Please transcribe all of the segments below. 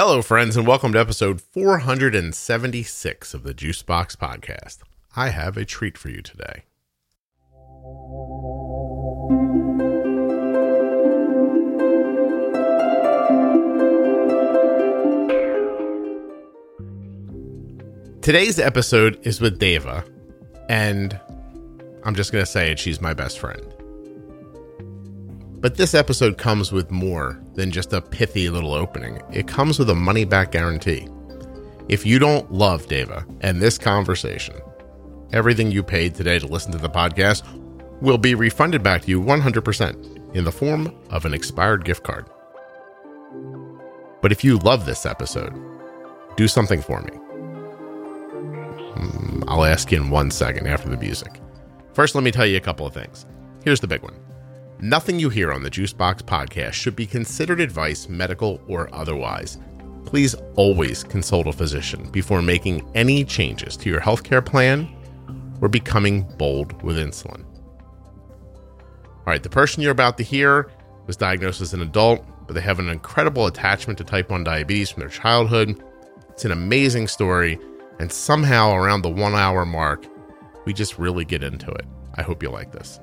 Hello, friends, and welcome to episode 476 of the Juicebox Podcast. I have a treat for you today. Today's episode is with Deva, and I'm just going to say it, she's my best friend. But this episode comes with more than just a pithy little opening. It comes with a money back guarantee. If you don't love Deva and this conversation, everything you paid today to listen to the podcast will be refunded back to you 100% in the form of an expired gift card. But if you love this episode, do something for me. Hmm, I'll ask you in one second after the music. First, let me tell you a couple of things. Here's the big one Nothing you hear on the Juicebox podcast should be considered advice, medical or otherwise. Please always consult a physician before making any changes to your healthcare plan or becoming bold with insulin. All right, the person you're about to hear was diagnosed as an adult, but they have an incredible attachment to type 1 diabetes from their childhood. It's an amazing story, and somehow around the one hour mark, we just really get into it. I hope you like this.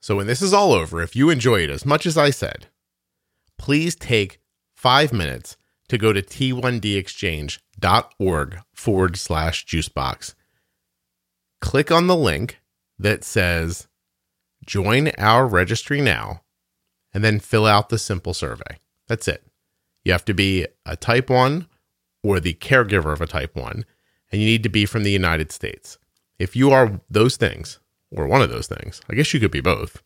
So, when this is all over, if you enjoyed as much as I said, please take five minutes to go to t1dexchange.org forward slash juicebox. Click on the link that says join our registry now, and then fill out the simple survey. That's it. You have to be a type 1 or the caregiver of a type 1, and you need to be from the United States. If you are those things, or one of those things, I guess you could be both.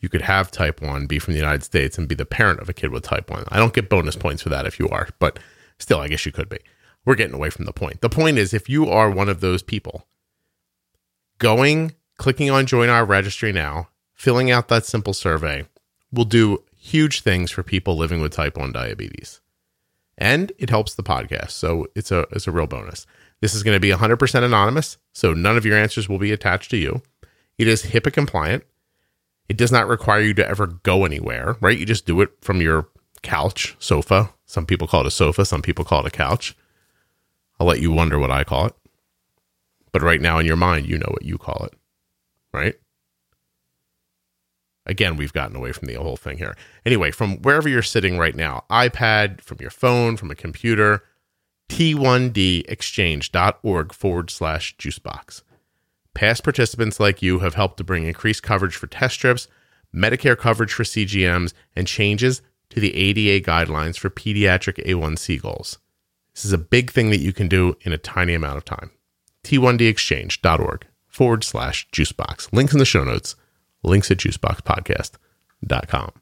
You could have type 1, be from the United States, and be the parent of a kid with type 1. I don't get bonus points for that if you are, but still, I guess you could be. We're getting away from the point. The point is, if you are one of those people, going, clicking on join our registry now, filling out that simple survey will do huge things for people living with type 1 diabetes and it helps the podcast. So it's a it's a real bonus. This is going to be 100% anonymous, so none of your answers will be attached to you. It is HIPAA compliant. It does not require you to ever go anywhere, right? You just do it from your couch, sofa. Some people call it a sofa, some people call it a couch. I'll let you wonder what I call it. But right now in your mind, you know what you call it, right? Again, we've gotten away from the whole thing here. Anyway, from wherever you're sitting right now, iPad, from your phone, from a computer, t1dexchange.org forward slash juicebox. Past participants like you have helped to bring increased coverage for test strips, Medicare coverage for CGMs, and changes to the ADA guidelines for pediatric A1C goals. This is a big thing that you can do in a tiny amount of time. t1dexchange.org forward slash juicebox. Links in the show notes links at juiceboxpodcast.com.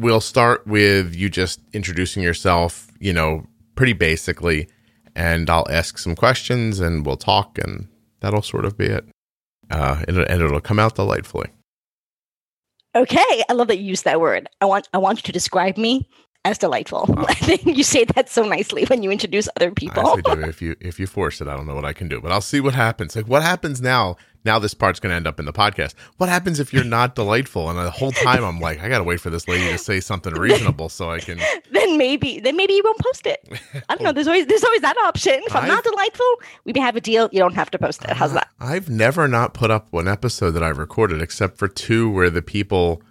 We'll start with you just introducing yourself, you know, pretty basically, and I'll ask some questions and we'll talk, and that'll sort of be it. Uh, and, and it'll come out delightfully. Okay, I love that you use that word. I want I want you to describe me as delightful. I think you say that so nicely when you introduce other people. I do. If you if you force it, I don't know what I can do, but I'll see what happens. Like what happens now? Now this part's going to end up in the podcast. What happens if you're not delightful? And the whole time I'm like, I got to wait for this lady to say something reasonable so I can. Then maybe, then maybe you won't post it. I don't know. Oh. There's always there's always that option. If I'm I've, not delightful, we may have a deal. You don't have to post it. How's that? I've never not put up one episode that I recorded, except for two where the people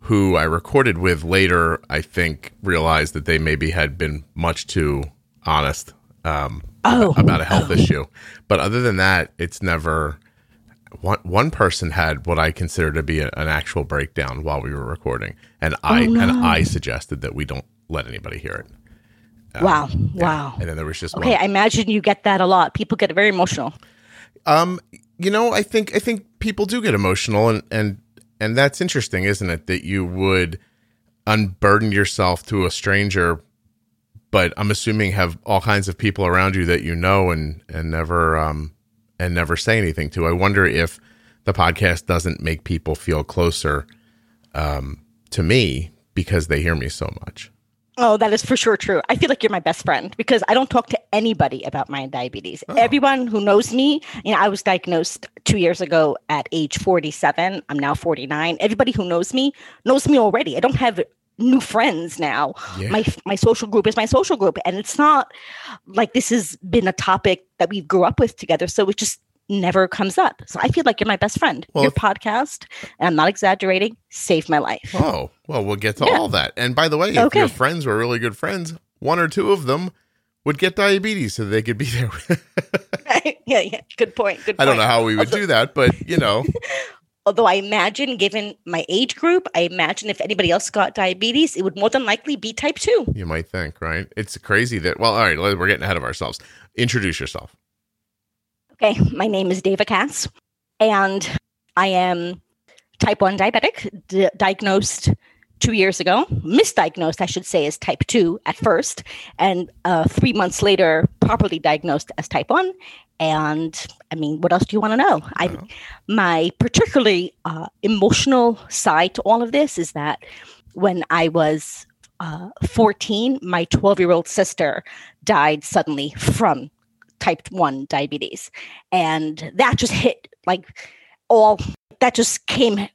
who I recorded with later, I think, realized that they maybe had been much too honest um, oh. about a health oh. issue. But other than that, it's never. One one person had what I consider to be a, an actual breakdown while we were recording, and I oh, no. and I suggested that we don't let anybody hear it. Um, wow! Yeah. Wow! And then there was just okay. One. I imagine you get that a lot. People get very emotional. Um, you know, I think I think people do get emotional, and and and that's interesting, isn't it? That you would unburden yourself to a stranger, but I'm assuming have all kinds of people around you that you know and and never um and never say anything to. I wonder if the podcast doesn't make people feel closer um to me because they hear me so much. Oh, that is for sure true. I feel like you're my best friend because I don't talk to anybody about my diabetes. Oh. Everyone who knows me, you know, I was diagnosed two years ago at age 47. I'm now 49. Everybody who knows me knows me already. I don't have new friends now. Yeah. My my social group is my social group, and it's not like this has been a topic that we grew up with together. So it just never comes up. So I feel like you're my best friend. Well, Your if- podcast, and I'm not exaggerating, saved my life. Oh, well, we'll get to Yeah. all that. And by the way, if Okay. your friends were really good friends, one or two of them would get diabetes so they could be there. yeah, yeah. Good point. Good point. I don't know how we would do that, but you know, although I imagine, given my age group, I imagine if anybody else got diabetes, it would more than likely be type 2. you might think, right? It's crazy that, well, all right, we're getting ahead of ourselves. Introduce yourself. Okay, my name is Deva Katz, and I am type 1 diabetic, diagnosed two years ago, misdiagnosed, I should say, as type 2 at first, and uh, three months later, properly diagnosed as type 1. And I mean, what else do you want to know? I, my particularly uh, emotional side to all of this is that when I was uh, 14, my 12 year old sister died suddenly from type 1 diabetes. And that just hit like all, that just came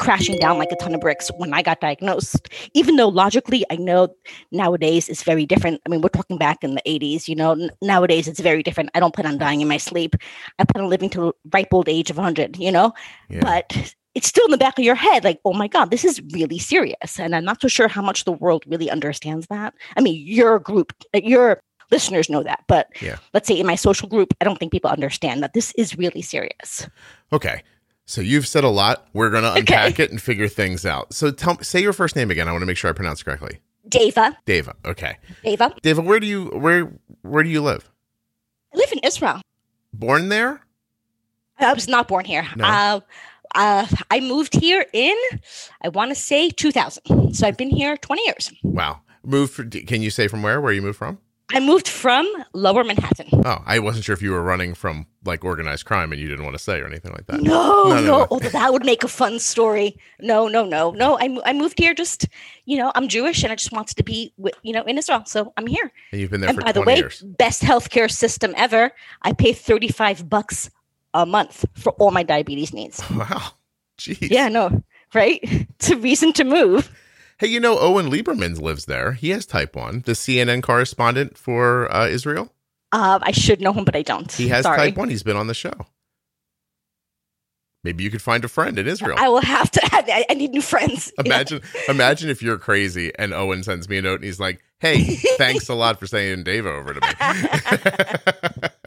crashing down like a ton of bricks when I got diagnosed. Even though logically, I know nowadays it's very different. I mean, we're talking back in the 80s, you know, n- nowadays it's very different. I don't plan on dying in my sleep. I plan on living to ripe old age of 100, you know? Yeah. But it's still in the back of your head, like, oh my God, this is really serious. And I'm not so sure how much the world really understands that. I mean, your group, your listeners know that. But Yeah. let's say in my social group, I don't think people understand that this is really serious. Okay. So you've said a lot. We're going to Okay. unpack it and figure things out. So tell say your first name again. I want to make sure I pronounce it correctly. Deva, Deva. Okay. Deva, Deva, where do you where where do you live? I live in Israel. Born there? I was not born here. No. Uh, uh, I moved here in, I want to say 2000. So I've been here 20 years. Wow. Moved for, can you say from where? Where you moved from? I moved from Lower Manhattan. Oh, I wasn't sure if you were running from like organized crime and you didn't want to say or anything like that. No, No, no, no. Although oh, that would make a fun story. No, no, no, no. I, I moved here just, you know, I'm Jewish and I just wanted to be, wi- you know, in Israel. So I'm here. And you've been there and for by 20 the way, years. best healthcare system ever. I pay 35 bucks a month for all my diabetes needs. Wow. Jeez. Yeah, no, right? It's a reason to move. Hey, you know Oren Liebermann lives there. He has type 1. The CNN correspondent for uh, Israel. Uh, I should know him, but I don't. He has Sorry. type 1. He's been on the show. Maybe you could find a friend in Israel. I will have to. I, I need new friends. Yeah. Imagine, imagine if you're crazy and Oren sends me a note and he's like, "Hey, thanks a lot for sending Dave over to me."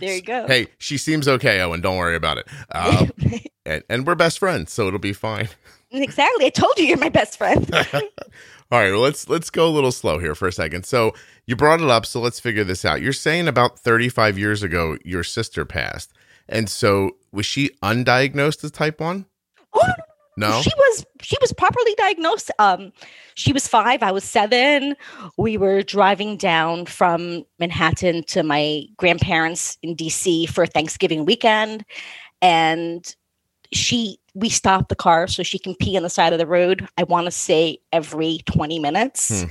There you go. hey, she seems okay, Owen. Don't worry about it. Uh, and, and we're best friends, so it'll be fine. Exactly. I told you you're my best friend. All right, well, let's let's go a little slow here for a second. So you brought it up, so let's figure this out. You're saying about 35 years ago your sister passed, and so was she undiagnosed as type one? oh, no, No. She was she was properly diagnosed. Um, she was five. I was seven. We were driving down from Manhattan to my grandparents in DC for Thanksgiving weekend, and she we stop the car so she can pee on the side of the road. I want to say every twenty minutes. Hmm.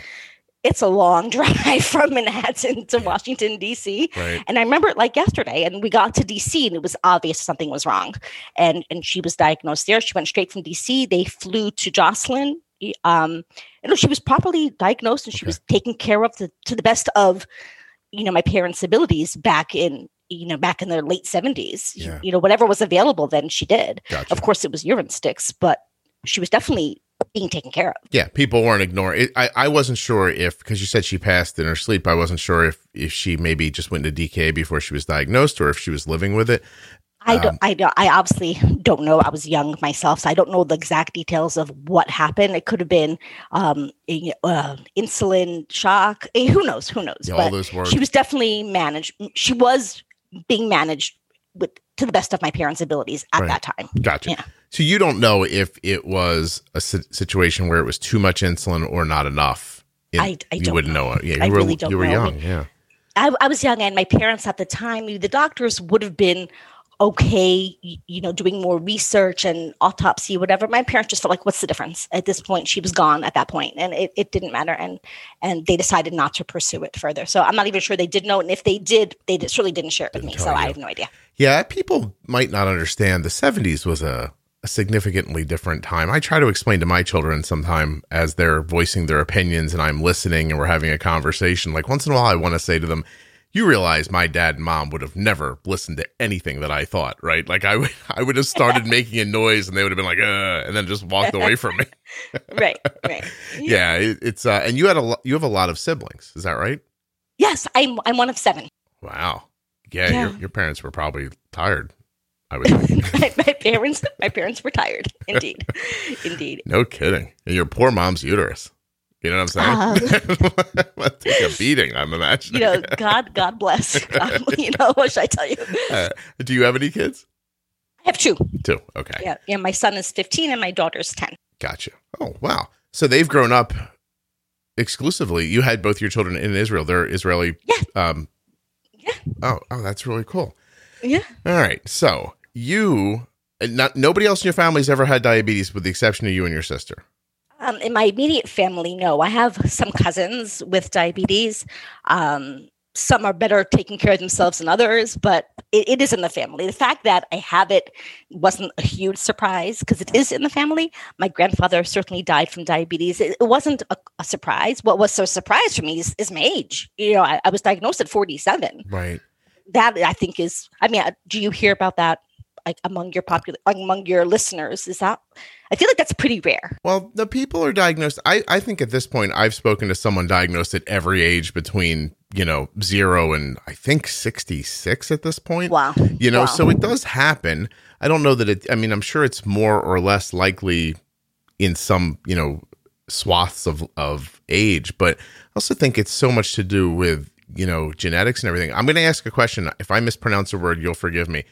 It's a long drive from Manhattan to Washington D.C. Right. And I remember it like yesterday. And we got to DC and it was obvious something was wrong. And and she was diagnosed there. She went straight from DC. They flew to Joslin. Um, and she was properly diagnosed and she Okay. was taken care of to, to the best of, you know, my parents' abilities back in, you know, back in the late 70s. Yeah. You know, whatever was available then she did. Gotcha. Of course it was urine sticks, but she was definitely being taken care of. Yeah, people weren't ignoring it. I, I wasn't sure if because you said she passed in her sleep. I wasn't sure if if she maybe just went into DK before she was diagnosed or if she was living with it. I don't, Um, I don't, I obviously don't know. I was young myself, so I don't know the exact details of what happened. It could have been um, uh, insulin shock. Eh, Who knows? Who knows? Yeah, all but those words. she was definitely managed. She was being managed with to the best of my parents' abilities at Right. that time. Gotcha. Yeah. So you don't know if it was a situation where it was too much insulin or not enough. In- I- I you don't wouldn't know. know. Yeah, you I were, really don't you were know. young. Yeah. I, I was young, and my parents at the time, the doctors would have been okay, you know, doing more research and autopsy, whatever. My parents just felt like, what's the difference? At this point, she was gone at that point, and it, it didn't matter. And and they decided not to pursue it further. So I'm not even sure they did know. And if they did, they certainly didn't share it with Didn't me. So I have no idea. Yeah, people might not understand. The 70s was a, a significantly different time. I try to explain to my children sometime as they're voicing their opinions and I'm listening and we're having a conversation. Like once in a while, I want to say to them, you realize my dad and mom would have never listened to anything that I thought, right? Like I would, I would have started making a noise and they would have been like, uh, and then just walked away from me. Right, right. Yeah, it, it's, uh, and you had a, you have a lot of siblings. Is that right? Yes, I'm I'm one of seven. Wow. Yeah, Yeah. Your, your parents were probably tired. I would my, my parents my parents were tired. Indeed, indeed. No kidding. And your poor mom's uterus. You know what I'm saying? Must Take a beating, I'm imagining. You know, God God bless. God, you know what should I tell you? Uh, do you have any kids? I have two. Two. Okay. Yeah, yeah. My son is 15 and my daughter's 10. Gotcha. Oh, wow. So they've grown up exclusively. You had both your children in Israel. They're Israeli. Yeah. Um, Yeah. Oh, oh, that's really cool. Yeah. All right. So you, not nobody else in your family's ever had diabetes, with the exception of you and your sister. Um, in my immediate family, no. I have some cousins with diabetes. Um, some are better taking care of themselves than others, but it, it is in the family. The fact that I have it wasn't a huge surprise because it is in the family. My grandfather certainly died from diabetes. It, it wasn't a, a surprise. What was so surprised for me is, is my age. You know, I, I was diagnosed at 47. Right. That I think is. I mean, uh, do you hear about that? Like among your popular, among your listeners, is that? I feel like that's pretty rare. Well, the people are diagnosed. I, I think at this point, I've spoken to someone diagnosed at every age between, you know, zero and I think 66 at this point. Wow. You know, Wow. so it does happen. I don't know that it, I mean, I'm sure it's more or less likely in some, you know, swaths of, of age, but I also think it's so much to do with, you know, genetics and everything. I'm going to ask a question. If I mispronounce a word, you'll forgive me.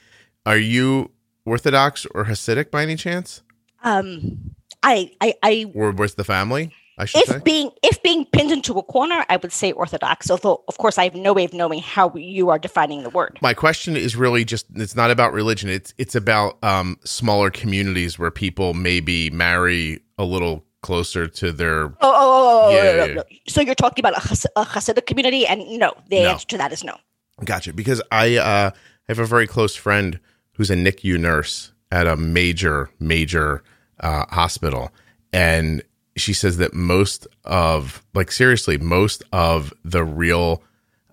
Are you Orthodox or Hasidic by any chance? Um i i i Or was the family? I should say. if being if being pinned into a corner i would say orthodox although of course i have no way of knowing how you are defining the word my question is really just it's not about religion it's it's about um smaller communities where people maybe marry a little closer to their oh, oh, oh, oh, Yeah, no, no, no. so you're talking about a, Has- a hasidic community and no the answer to that is no gotcha because i uh I have a very close friend who's a nicu nurse at a major major uh hospital and she says that most of like seriously most of the real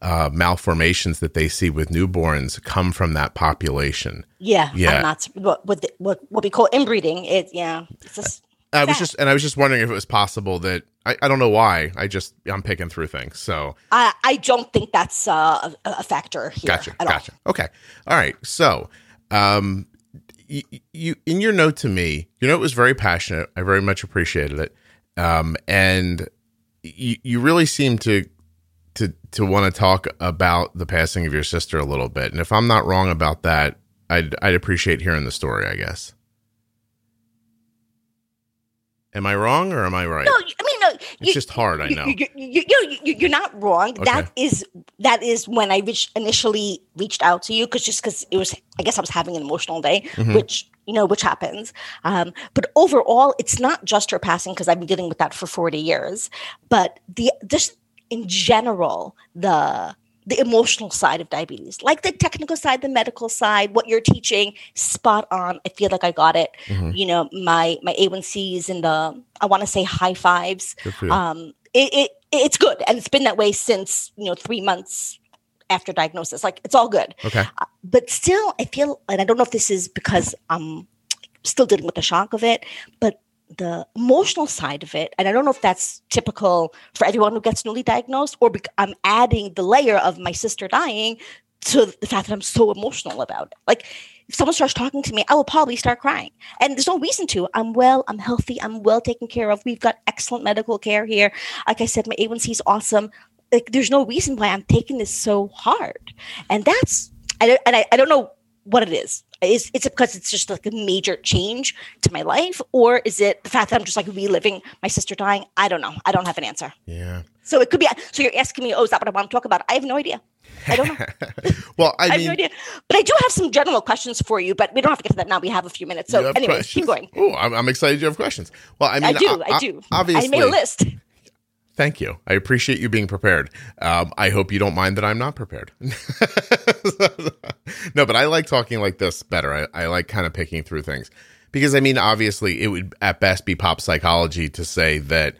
uh malformations that they see with newborns come from that population yeah Yeah. i'm not what what, what what we call inbreeding it yeah it's just I was just and I was just wondering if it was possible that I, I don't know why. I just I'm picking through things. So i i don't think that's uh, a, a factor here gotcha. Gotcha. Okay. All right. So um you, you in your note to me, your note was very passionate. I very much appreciated it. Um and you you really seem to to to want to talk about the passing of your sister a little bit. And if I'm not wrong about that, I'd I'd appreciate hearing the story, I guess. Am I wrong or am I right? no i mean It's just hard, I know. You, you, you, you, you're not wrong. That is that is when I reached, initially reached out to you because just because it was, I guess I was having an emotional day, Mhm. which you know, which happens. Um, but overall, it's not just her passing because I've been dealing with that for 40 years, but the just in general the the emotional side of diabetes, like the technical side, the medical side, what you're teaching, spot on. I feel like I got it. Mhm. You know, my my A1Cs in the I want to say high fives Good for you. um, it, it it's good and it's been that way since you know three months after diagnosis like it's all good okay. but still i feel and i don't know if this is because i'm still dealing with the shock of it but the emotional side of it and i don't know if that's typical for everyone who gets newly diagnosed or bec- i'm adding the layer of my sister dying to the fact that i'm so emotional about it. Like if someone starts talking to me i will probably start crying. And there's no reason to. I'm well i'm healthy i'm well taken care of. We've got excellent medical care here. Like i said my a1c is awesome. Like there's no reason why i'm taking this so hard. And that's I and I, I don't know what it is. Is it's because it's just like a major change to my life, or is it the fact that I'm just like reliving my sister dying? I don't know. I don't have an answer. Yeah. So it could be. So you're asking me, oh, is that what I want to talk about? I have no idea. I don't know. well, I, I have no idea. But I do have some general questions for you, but we don't have to get to that now. We have a few minutes. So, have anyways, keep going. Oh, I'm, I'm excited you have questions. Well, I mean, I, mean, do. I o- do. Obviously, I made a list. Thank you. I appreciate you being prepared. Um, I hope you don't mind that I'm not prepared. no, but I like talking like this better. I, I like kind of picking through things because I mean, obviously, it would at best be pop psychology to say that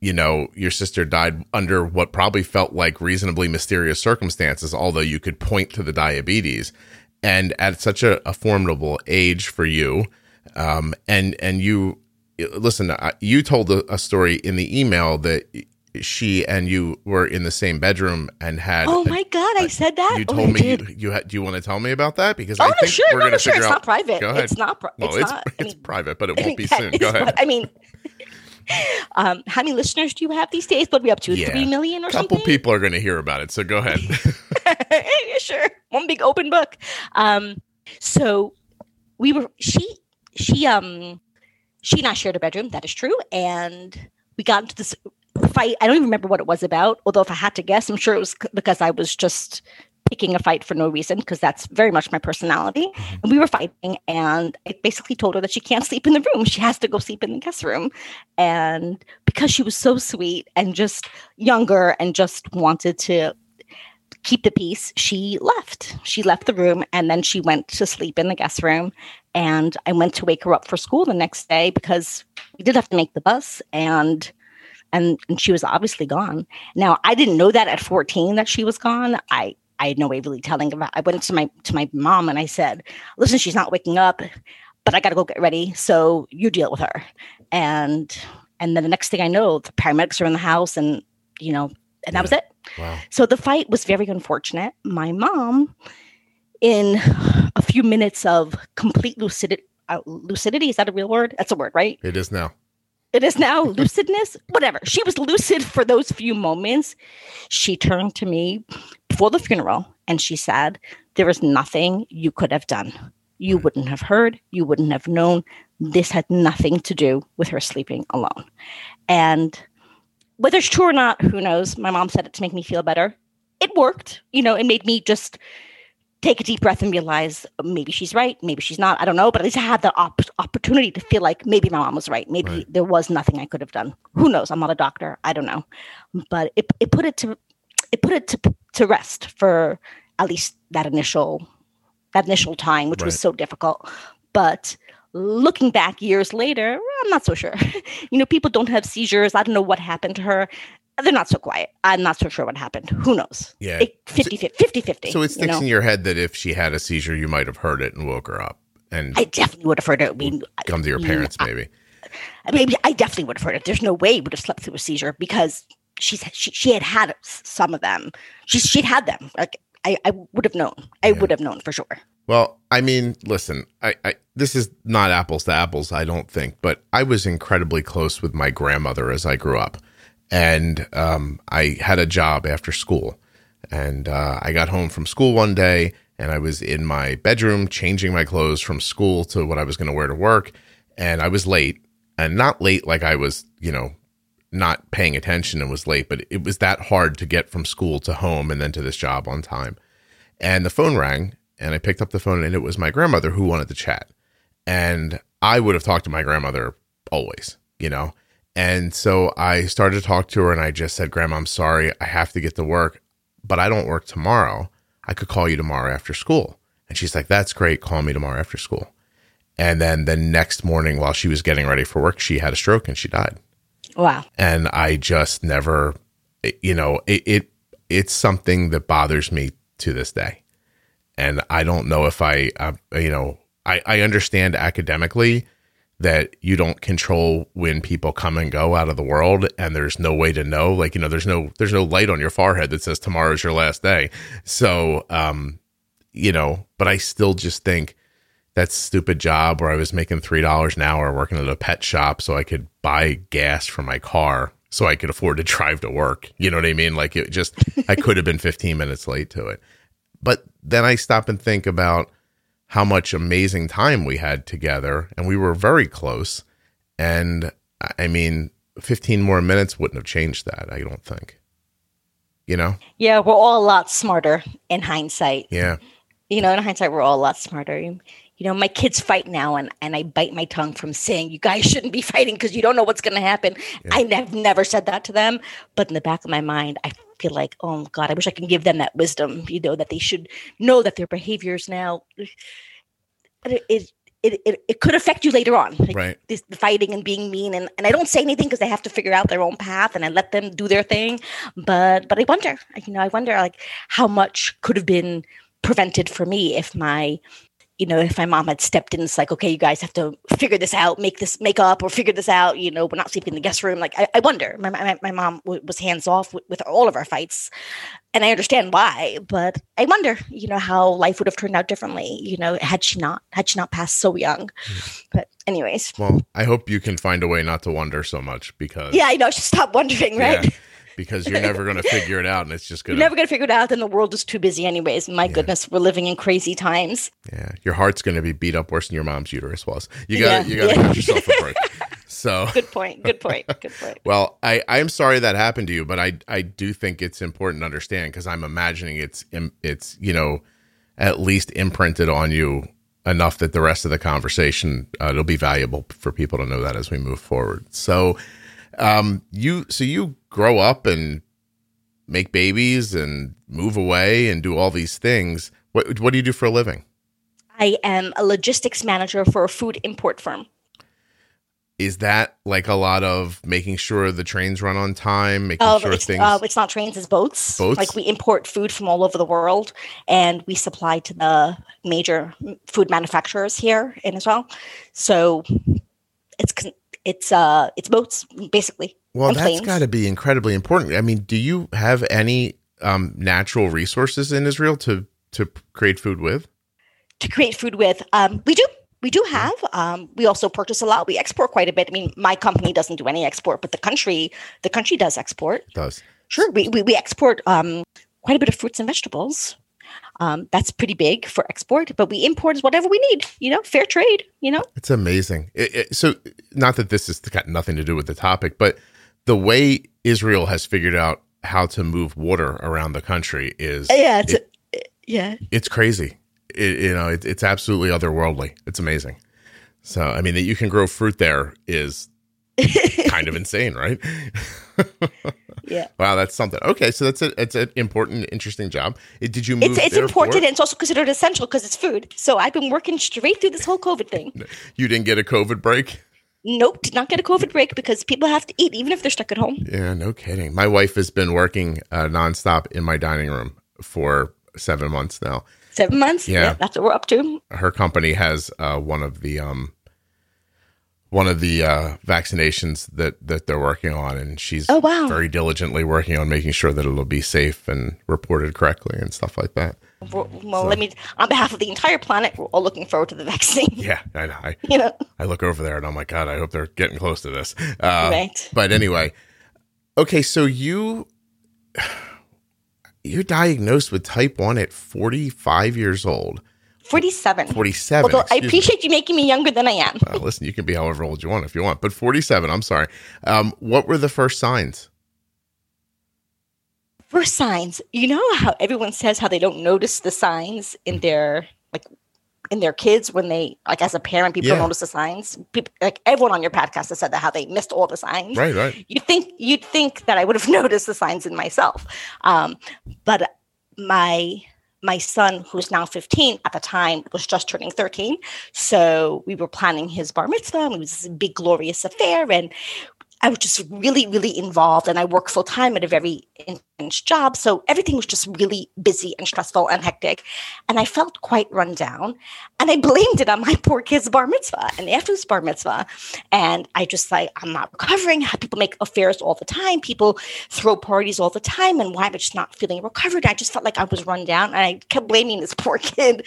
you know your sister died under what probably felt like reasonably mysterious circumstances, although you could point to the diabetes and at such a, a formidable age for you, um, and and you listen. You told a story in the email that she and you were in the same bedroom and had. Oh a- my God, I said that? you Oh, told I me you, you had. Do you want to tell me about that? Because Oh, I no, think sure. we're No, going no, to sure. figure It's out. not private. Go ahead. It's not. Pri- Well, it's, it's not. I mean, private, but it I won't mean, be soon. Go it's- ahead. I mean, um, how many listeners do you have these days? What are we up to? Yeah. Three million or A couple something? people are going to hear about it, so go ahead. yeah, sure. One big open book. Um, so we were she she um she and I shared a bedroom. That is true, and we got into this fight. I don't even remember what it was about. Although if I had to guess, I'm sure it was because I was just picking a fight for no reason because that's very much my personality. Mm-hmm. And we were fighting, and I basically told her that she can't sleep in the room. She has to go sleep in the guest room. And because she was so sweet and just younger and just wanted to keep the peace, she left. She left the room and then she went to sleep in the guest room. And I went to wake her up for school the next day because we did have to make the bus and and, and she was obviously gone. Now I didn't know that at 14 that she was gone. I I had no way of really telling about I went to my to my mom and I said, listen, she's not waking up, but I gotta go get ready. So you deal with her. And and then the next thing I know, the paramedics are in the house and you know, and that was it. wow. So the fight was very unfortunate. My mom, in a few minutes of complete lucidity, uh, lucidity is that a real word? That's a word, right? It is now. It is now lucidness, whatever. She was lucid for those few moments. She turned to me before the funeral and she said, There is nothing you could have done. You hmm. wouldn't have heard, you wouldn't have known. This had nothing to do with her sleeping alone. And whether it's true or not, who knows? My mom said it to make me feel better. It worked. You know, it made me just take a deep breath and realize maybe she's right, maybe she's not. I don't know, but at least I had the op- opportunity to feel like maybe my mom was right. Maybe Right. there was nothing I could have done. Who knows? I'm not a doctor. I don't know, but it it put it to it put it to to rest for at least that initial that initial time, which was so difficult. But looking back years later, I'm not so sure. you know, people don't have seizures. I don't know what happened to her. They're not so quiet. I'm not so sure what happened. Who knows? Yeah. It, 50 50 50. So it you sticks know? in your head that if she had a seizure, you might have heard it and woke her up and I definitely would have heard it. I mean, come to your parents, maybe. I mean, I definitely would have heard it. There's no way we would have slept through a seizure because she's she, she had had some of them. She's she'd had them. Like I, I would have known. I Yeah. would have known for sure. Well, I mean, listen, I, I this is not apples to apples, I don't think, but I was incredibly close with my grandmother as I grew up, and um, I had a job after school, and uh, I got home from school one day, and I was in my bedroom changing my clothes from school to what I was going to wear to work, and I was late, and not late like I was, you know, not paying attention and was late, but it was that hard to get from school to home and then to this job on time. And the phone rang, and I picked up the phone, and it was my grandmother who wanted to chat. And I would have talked to my grandmother always, you know? And so I started to talk to her, and I just said, Grandma, I'm sorry. I have to get to work, but I don't work tomorrow. I could call you tomorrow after school. And she's like, That's great. Call me tomorrow after school. And then the next morning, while she was getting ready for work, she had a stroke and she died Wow. and I just never, you know, it, it it's something that bothers me to this day, and I don't know if I, uh, you know, I I understand academically that you don't control when people come and go out of the world and there's no way to know like you know there's no there's no light on your forehead that says tomorrow's your last day so um you know but i still just think that stupid job where I was making three dollars an hour working at a pet shop so I could buy gas for my car so I could afford to drive to work. You know what I mean? Like it just I could have been 15 minutes late to it. But then I stop and think about how much amazing time we had together and we were very close. And I mean, 15 more minutes wouldn't have changed that, I don't think. you know? Yeah, we're all a lot smarter in hindsight. Yeah. You know, in hindsight, we're all a lot smarter. You know, my kids fight now, and, and I bite my tongue from saying, you guys shouldn't be fighting because you don't know what's going to happen. Yeah. I have never said that to them. But in the back of my mind, I feel like, oh, God, I wish I can give them that wisdom, you know, that they should know that their behaviors now, it, it, it, it, could affect you later on. Like, Right. this fighting and being mean and, and I don't say anything because they have to figure out their own path and I let them do their thing. But but I wonder, you know, I wonder like how much could have been prevented for me if my you know, if my mom had stepped in, it's like, okay, you guys have to figure this out, make this make up or figure this out. You know, we're not sleeping in the guest room. Like, I, I wonder. My, my, my mom w- was hands off with, with all of our fights. And I understand why, but I wonder, you know, how life would have turned out differently, you know, had she not, had she not passed so young. Hmm. But, anyways, Well, I hope you can find a way not to wonder so much because yeah, I know, stop wondering, right? yeah, because you're never going to figure it out and it's just going You're to never going to figure it out, and the world is too busy, anyways. My goodness, we're living in crazy times. yeah, your heart's going to be beat up worse than your mom's uterus was. You got to Yeah, you got to yeah. yourself a break. So, Good point. Good point. Good point. well, I I'm sorry that happened to you, but I I do think it's important to understand because I'm imagining it's it's you know at least imprinted on you enough that the rest of the conversation uh, it'll be valuable for people to know that as we move forward. So, um, you so you grow up and make babies and move away and do all these things. What what do you do for a living? I am a logistics manager for a food import firm. Is that like a lot of making sure the trains run on time, making Oh, sure it's, things uh, it's not trains, it's boats. Boats? Like we import food from all over the world, and we supply to the major food manufacturers here in Israel. So it's it's uh it's boats basically. Well, that's got to be incredibly important. I mean, do you have any um, natural resources in Israel to to create food with? to create food with. Um, we do. We do have. Um, we also purchase a lot. We export quite a bit. I mean, my company doesn't do any export, but the country, the country does export. It does Sure, we we, we export um, quite a bit of fruits and vegetables. Um, that's pretty big for export, but we import whatever we need. You know, fair trade. You know, it's amazing. It, it- so, not that this has got nothing to do with the topic, but the way Israel has figured out how to move water around the country is yeah, it's it- yeah. it's crazy. It, you know, it, it's absolutely otherworldly. It's amazing. So, I mean, that you can grow fruit there is kind of insane, right? Yeah. Wow, that's something. Okay, so that's a it's an important, interesting job. It- Did you move? It's it's important and it's also considered essential because it's food. So I've been working straight through this whole COVID thing. You didn't get a COVID break. Nope, did not get a COVID break because people have to eat even if they're stuck at home. Yeah, no kidding. My wife has been working uh, nonstop in my dining room for seven months now. Seven months. Yeah. that's what we're up to. Her company has uh, one of the um, one of the uh, vaccinations that that they're working on, and she's Oh, wow. very diligently working on making sure that it'll be safe and reported correctly and stuff like that. Well, well, let me, on behalf of the entire planet, we're all looking forward to the vaccine. Yeah, I, I You know, I look over there and I'm like, God, I hope they're getting close to this. Uh, Right. But anyway, okay, so you you're diagnosed with type one at 45 years old. 47. 47. Although I excuse me. appreciate you making me younger than I am. Uh, listen, you can be however old you want if you want, but 47. I'm sorry. Um, what were the first signs? First signs, you know how everyone says how they don't notice the signs in their like in their kids when they like as a parent people Yeah. notice the signs. People like everyone on your podcast has said that how they missed all the signs. Right, right. You'd think you'd think that I would have noticed the signs in myself, um, but my my son, who's now 15 at the time, was just turning 13. So we were planning his bar mitzvah, it was a big glorious affair, and I was just really, really involved, and I work full time at a very intense job. So everything was just really busy and stressful and hectic. And I felt quite run down. And I blamed it on my poor kid's bar mitzvah and after this bar mitzvah. And I just like, I'm not recovering. People make affairs all the time. People throw parties all the time. And why am I just not feeling recovered? I just felt like I was run down. And I kept blaming this poor kid.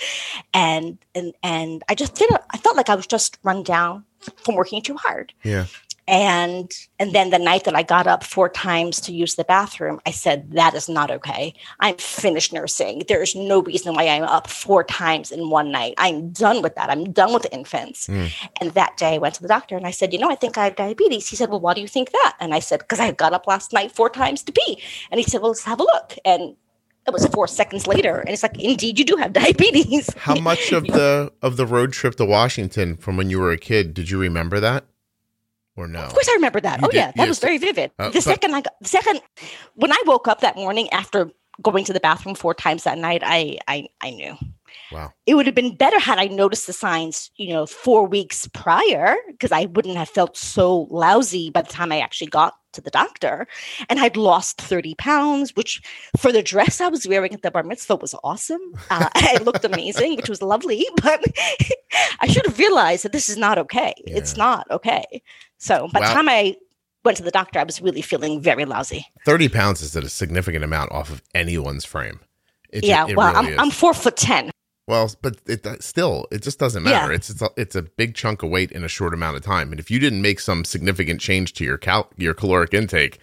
And and and I just did I felt like I was just run down from working too hard Yeah. And and then the night that i got up four times to use the bathroom i said that is not okay. I'm finished nursing. There's no reason why i'm up four times in one night. I'm done with that. I'm done with infants. Mm. and that day i went to the doctor and i said you know i think i have diabetes. He said well why do you think that? And i said because i got up last night four times to pee. And he said well let's have a look. And it was four seconds later. And it's like indeed you do have diabetes. How much of the of the road trip to washington from when you were a kid did you remember that or no? Of course, I remember that. You oh did, yeah, that was very vivid. Uh, the but, second I got, the second when I woke up that morning after going to the bathroom four times that night, I I I knew. Wow. It would have been better had I noticed the signs, you know, four weeks prior, because I wouldn't have felt so lousy by the time I actually got to the doctor. And I'd lost 30 pounds, which for the dress I was wearing at the bar mitzvah was awesome. Uh, I looked amazing, which was lovely, but I should have realized that this is not okay. Yeah. It's not okay. So by wow. the time I went to the doctor, I was really feeling very lousy. 30 pounds is a significant amount off of anyone's frame. It yeah, just, well, really I'm, I'm four foot 10. Well, but it still it just doesn't matter. Yeah. It's it's a, it's a big chunk of weight in a short amount of time, and if you didn't make some significant change to your cal your caloric intake,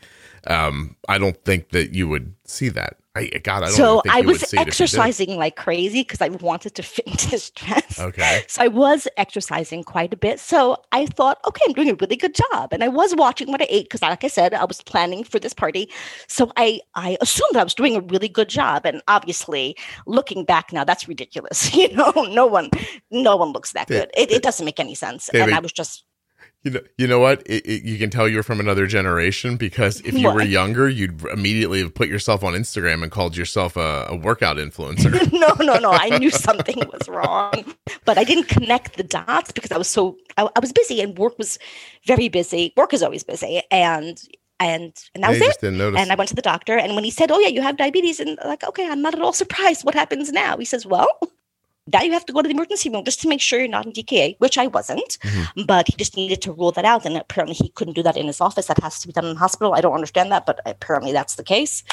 um, I don't think that you would see that. I God, I don't. So I was exercising like crazy because I wanted to fit into this dress. Okay. So I was exercising quite a bit. So I thought, okay, I'm doing a really good job, and I was watching what I ate because, like I said, I was planning for this party. So I I assumed I was doing a really good job, and obviously, looking back now, that's ridiculous. You know, no one, no one looks that good. It, it doesn't make any sense, and I was just you know, you know what? It, it, you can tell you're from another generation because if you what? were younger, you'd immediately have put yourself on Instagram and called yourself a, a workout influencer. no, no, no. I knew something was wrong, but I didn't connect the dots because I was so I, I was busy and work was very busy. Work is always busy, and and and that yeah, was it. And I went to the doctor, and when he said, "Oh yeah, you have diabetes," and like, okay, I'm not at all surprised. What happens now? He says, "Well." That you have to go to the emergency room just to make sure you're not in DKA, which I wasn't. Mm-hmm. But he just needed to rule that out. And apparently he couldn't do that in his office. That has to be done in the hospital. I don't understand that, but apparently that's the case.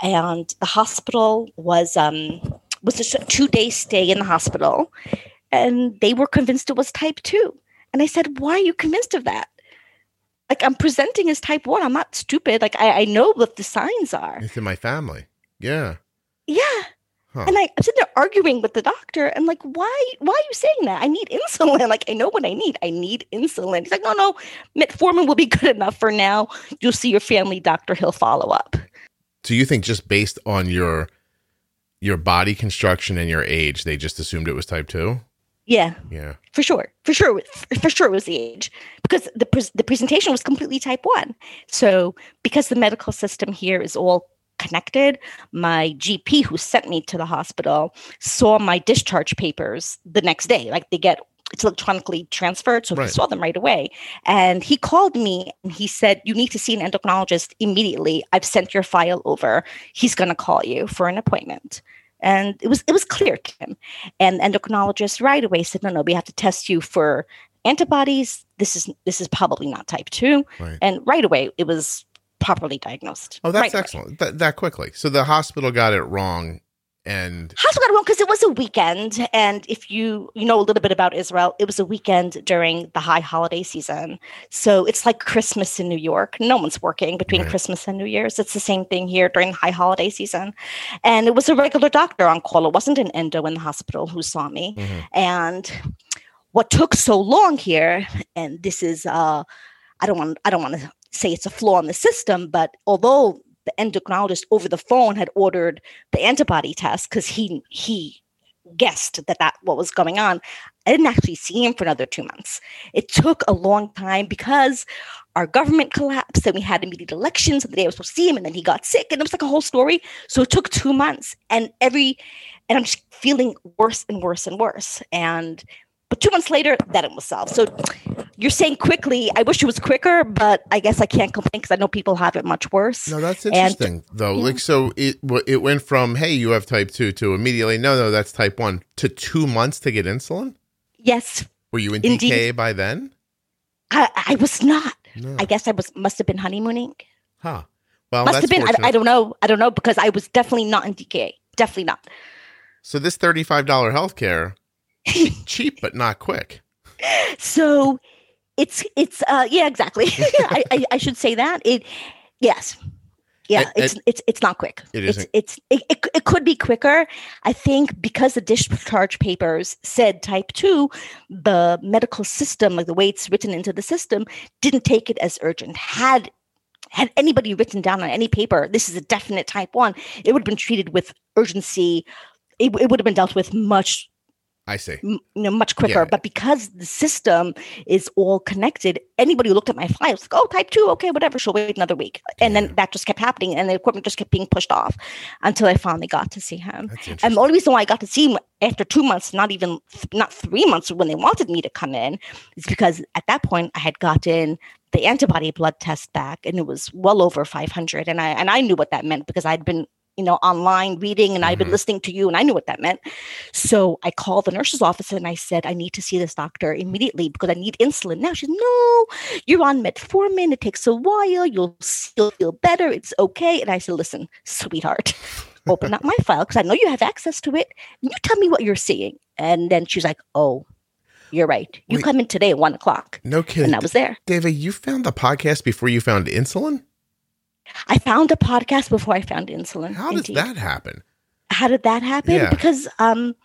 And the hospital was um was just a two day stay in the hospital. And they were convinced it was type two. And I said, Why are you convinced of that? Like I'm presenting as type one. I'm not stupid. Like I, I know what the signs are. It's in my family. Yeah. Yeah. Huh. And I, I'm sitting there arguing with the doctor and like, why, why are you saying that? I need insulin. Like, I know what I need. I need insulin. He's like, no, no, metformin will be good enough for now. You'll see your family doctor. He'll follow up. Do you think just based on your your body construction and your age, they just assumed it was type two? Yeah. Yeah. For sure. For sure. For sure it was the age because the, pre- the presentation was completely type one. So because the medical system here is all connected. My GP, who sent me to the hospital, saw my discharge papers the next day. Like they get it's electronically transferred, so right. he saw them right away. And he called me and he said, "You need to see an endocrinologist immediately. I've sent your file over. He's going to call you for an appointment." And it was it was clear to him. And endocrinologist right away said, "No, no, we have to test you for." antibodies this is this is probably not type 2 right. and right away it was properly diagnosed. Oh, that's right excellent. Th- that quickly. So the hospital got it wrong and hospital got it wrong because it was a weekend and if you you know a little bit about israel it was a weekend during the high holiday season so it's like christmas in new york no one's working between right. christmas and new year's it's the same thing here during the high holiday season and it was a regular doctor on call it wasn't an endo in the hospital who saw me mm-hmm. and what took so long here and this is uh I don't want I don't want to say it's a flaw in the system, but although the endocrinologist over the phone had ordered the antibody test because he he guessed that that what was going on i didn't actually see him for another two months. It took a long time because our government collapsed and we had immediate elections and the day i was supposed to see him and then he got sick and it was like a whole story. So it took two months and every and i'm just feeling worse and worse and worse. And but two months later, that it was solved. So you're saying quickly. I wish it was quicker, but I guess I can't complain because I know people have it much worse. No, that's interesting and, though. Yeah. Like so, it it went from hey, you have type two to immediately no, no, that's type one to two months to get insulin. Yes. Were you in Indeed. DKA by then? I, I was not. No. I guess I was must have been honeymooning. Huh. Well, must have been. I, I, don't know. I don't know because I was definitely not in DKA. Definitely not. So this thirty-five dollar health care cheap but not quick. So it's it's uh yeah exactly. I, I, I should say that. It yes. Yeah it's it's it's not quick. It it's isn't. it's it, it, it could be quicker. I think because the discharge papers said type 2 the medical system like the way it's written into the system didn't take it as urgent. Had had anybody written down on any paper this is a definite type 1 it would have been treated with urgency. It, it would have been dealt with much I see. m- you know much quicker Yeah. but because the system is all connected anybody who looked at my file was like oh type 2 okay whatever she'll wait another week and Yeah. then that just kept happening and the equipment just kept being pushed off until i finally got to see him and the only reason why i got to see him after two months not even not three months when they wanted me to come in is because at that point i had gotten the antibody blood test back and it was well over 500 and i and i knew what that meant because i'd been you know online reading and I've been Mhm. listening to you and i knew what that meant so I called the nurse's office and I said, I need to see this doctor immediately because I need insulin. Now she's, no, you're on metformin. It takes a while. You'll still feel better. It's okay. And I said, listen, sweetheart, open up my file because I know you have access to it. And you tell me what you're seeing. And then she's like, oh, you're right. You Wait. come in today at one o'clock. No kidding. And I was there. David, you found the podcast before you found insulin? I found a podcast before I found insulin. How does indeed. that happen? how did that happen Yeah. because um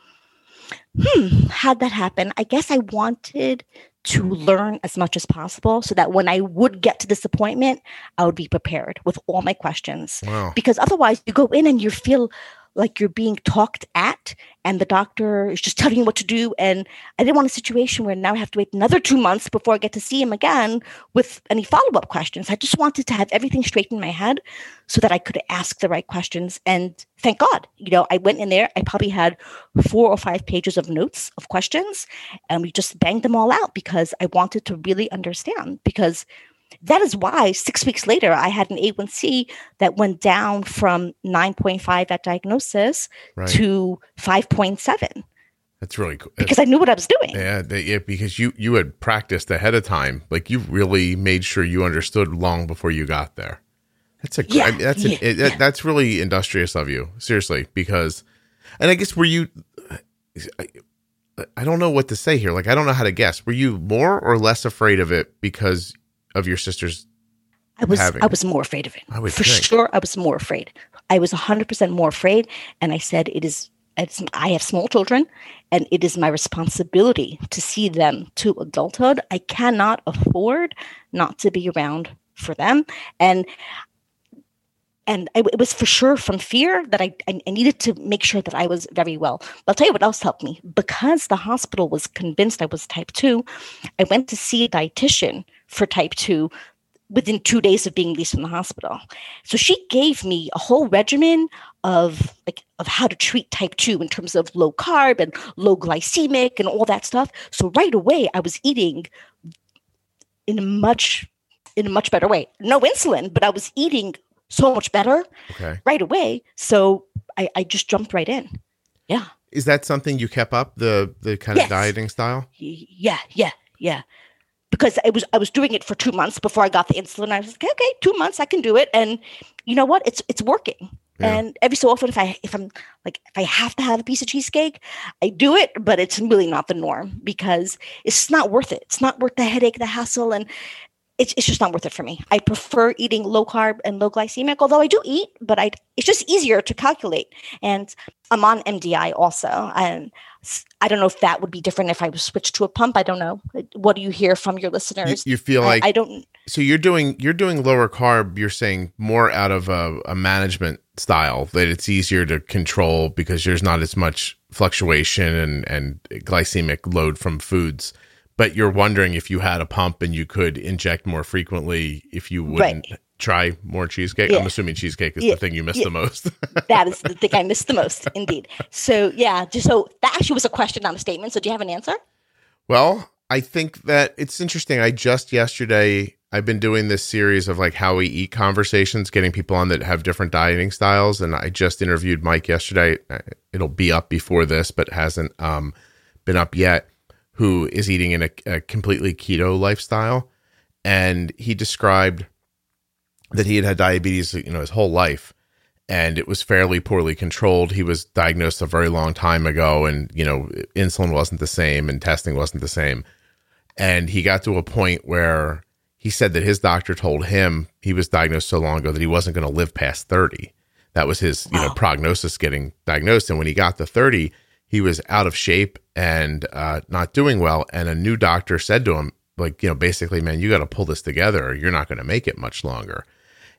hmm how'd that happen i guess i wanted to learn as much as possible so that when i would get to this appointment i would be prepared with all my questions Wow. because otherwise you go in and you feel like you're being talked at and the doctor is just telling you what to do and i didn't want a situation where now i have to wait another two months before i get to see him again with any follow-up questions. I just wanted to have everything straight in my head so that i could ask the right questions. And thank god you know i went in there i probably had four or five pages of notes of questions and we just banged them all out because i wanted to really understand because that is why six weeks later i had an a1c that went down from 9.5 at diagnosis Right. to 5.7 That's really cool. because I knew what I was doing. Yeah, they, yeah, because you you had practiced ahead of time. Like you really made sure you understood long before you got there. That's a Yeah, I mean, that's an, yeah, it, yeah. that's really industrious of you, seriously. Because, and I guess were you? I, I don't know what to say here. Like I don't know how to guess. Were you more or less afraid of it because of your sister's? I was having I was more afraid of it. Oh, I would For think. sure I was more afraid. I was 100% more afraid and I said it is it's, I have small children and it is my responsibility to see them to adulthood. I cannot afford not to be around for them and and I, it was for sure from fear that I, I I needed to make sure that I was very well. But I'll tell you what else helped me. Because the hospital was convinced I was type 2, I went to see a dietitian for type 2 within two days of being released from the hospital. So she gave me a whole regimen of like of how to treat type 2 in terms of low carb and low glycemic and all that stuff. So right away I was eating in a much in a much better way. No insulin, but I was eating so much better Okay, right away. So I, I just jumped right in. Yeah. is that something you kept up the the kind of dieting style? Yeah, yeah, yeah. Because I was I was doing it for two months before I got the insulin. I was like, okay, two months, I can do it. And you know what? It's it's working. Yeah. And every so often, if I if I'm like if I have to have a piece of cheesecake, I do it. But it's really not the norm because it's not worth it. It's not worth the headache, the hassle, and it's it's just not worth it for me. I prefer eating low carb and low glycemic, although I do eat, but I it's just easier to calculate. And I'm on MDI also, and I don't know if that would be different if I was switched to a pump. I don't know. What do you hear from your listeners? you feel I- like I, don't. so you're doing you're doing lower carb. You're saying more out of a, a management style that it's easier to control because there's not as much fluctuation and and glycemic load from foods. But you're wondering if you had a pump and you could inject more frequently, if you wouldn't try more cheesecake. I'm assuming cheesecake is Yeah. the thing you miss Yeah. the most. That is the thing I miss the most, indeed. So yeah, just so that actually was a question, not a statement. So do you have an answer? Well, I think that it's interesting. I just yesterday I've been doing this series of like how we eat conversations, getting people on that have different dieting styles, and I just interviewed Mike yesterday. Uh, It'll be up before this, but hasn't um, been up yet. Who is eating in a, a completely keto lifestyle, and he described that he had had diabetes, you know, his whole life, and it was fairly poorly controlled. He was diagnosed a very long time ago, and you know, insulin wasn't the same, and testing wasn't the same. And he got to a point where he said that his doctor told him he was diagnosed so long ago that he wasn't going to live past 30. That was his, you know, prognosis getting diagnosed. And when he got to 30, he was out of shape and uh, not doing well. And a new doctor said to him, like, you know, basically, man, you got to pull this together or you're not going to make it much longer.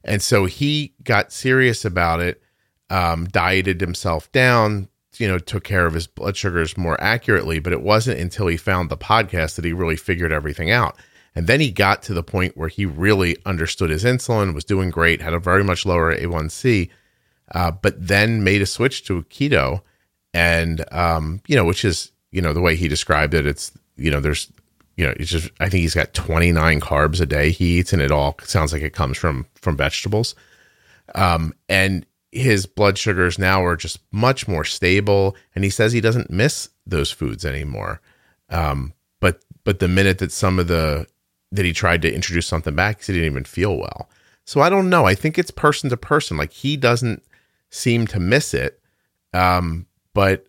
And so he got serious about it, um, dieted himself down, you know, took care of his blood sugars more accurately. But it wasn't until he found the podcast that he really figured everything out. And then he got to the point where he really understood his insulin, was doing great, had a very much lower A1C, uh, but then made a switch to keto. And, um, you know, which is, you know, the way he described it, it's, you know, there's, you know, it's just, I think he's got 29 carbs a day he eats, and it all sounds like it comes from, from vegetables. Um, and his blood sugars now are just much more stable. And he says he doesn't miss those foods anymore. Um, but, but the minute that some of the that he tried to introduce something back he didn't even feel well. So I don't know. I think it's person to person. Like he doesn't seem to miss it. Um, but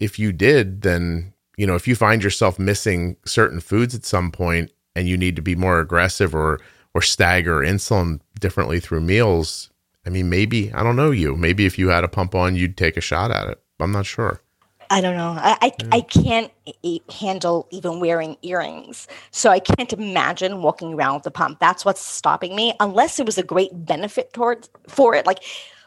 if you did, then you know, if you find yourself missing certain foods at some point and you need to be more aggressive or or stagger insulin differently through meals, I mean, maybe I don't know you. Maybe if you had a pump on, you'd take a shot at it. I'm not sure. I don't know. I I, yeah. I can't e- handle even wearing earrings, so I can't imagine walking around with a pump. That's what's stopping me. Unless it was a great benefit towards for it, like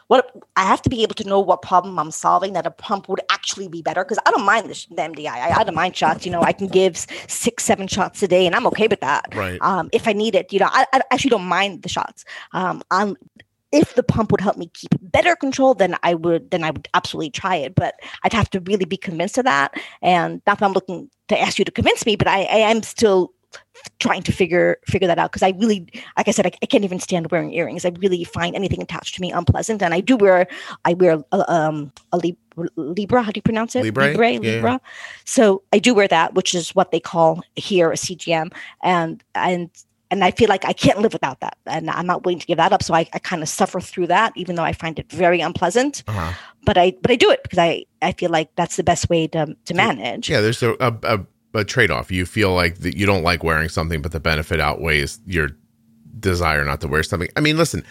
what I have to be able to know what problem I'm solving that a pump would actually be better. Because I don't mind the, the MDI. I, I, don't mind shots. You know, I can give six, seven shots a day, and I'm okay with that. Right. Um, if I need it, you know, I, I actually don't mind the shots. Um, I'm if the pump would help me keep better control, then I would then I would absolutely try it. But I'd have to really be convinced of that. And not that I'm looking to ask you to convince me, but I, I am still trying to figure figure that out because I really, like I said, I, I, can't even stand wearing earrings. I really find anything attached to me unpleasant, and I do wear I wear a, um, a Libra. How do you pronounce it? Libre. Libre. Yeah. Libra. So I do wear that, which is what they call here a CGM, and and and I feel like I can't live without that, and I'm not willing to give that up. So I, I kind of suffer through that, even though I find it very unpleasant. Uh-huh. But I but I do it because I I feel like that's the best way to to manage. Yeah, there's a a, a trade off. You feel like that you don't like wearing something, but the benefit outweighs your desire not to wear something. I mean, listen,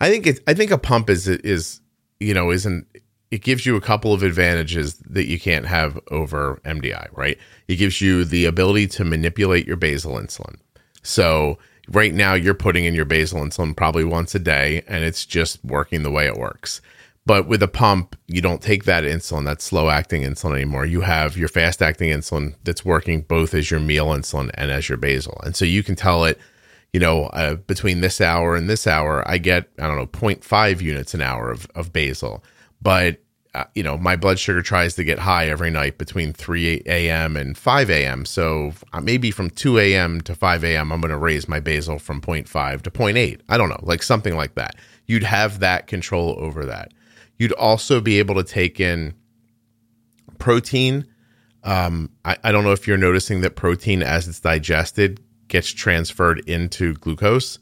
I think it's I think a pump is is you know isn't it gives you a couple of advantages that you can't have over MDI, right? It gives you the ability to manipulate your basal insulin. So right now you're putting in your basal insulin probably once a day and it's just working the way it works. But with a pump, you don't take that insulin, that slow acting insulin anymore. You have your fast acting insulin that's working both as your meal insulin and as your basal. And so you can tell it, you know, uh, between this hour and this hour, I get, I don't know, 0.5 units an hour of, of basal. But uh, you know, my blood sugar tries to get high every night between 3 a.m. and 5 a.m. So uh, maybe from 2 a.m. to 5 a.m., I'm going to raise my basal from 0.5 to 0.8. I don't know, like something like that. You'd have that control over that. You'd also be able to take in protein. Um, I, I don't know if you're noticing that protein, as it's digested, gets transferred into glucose.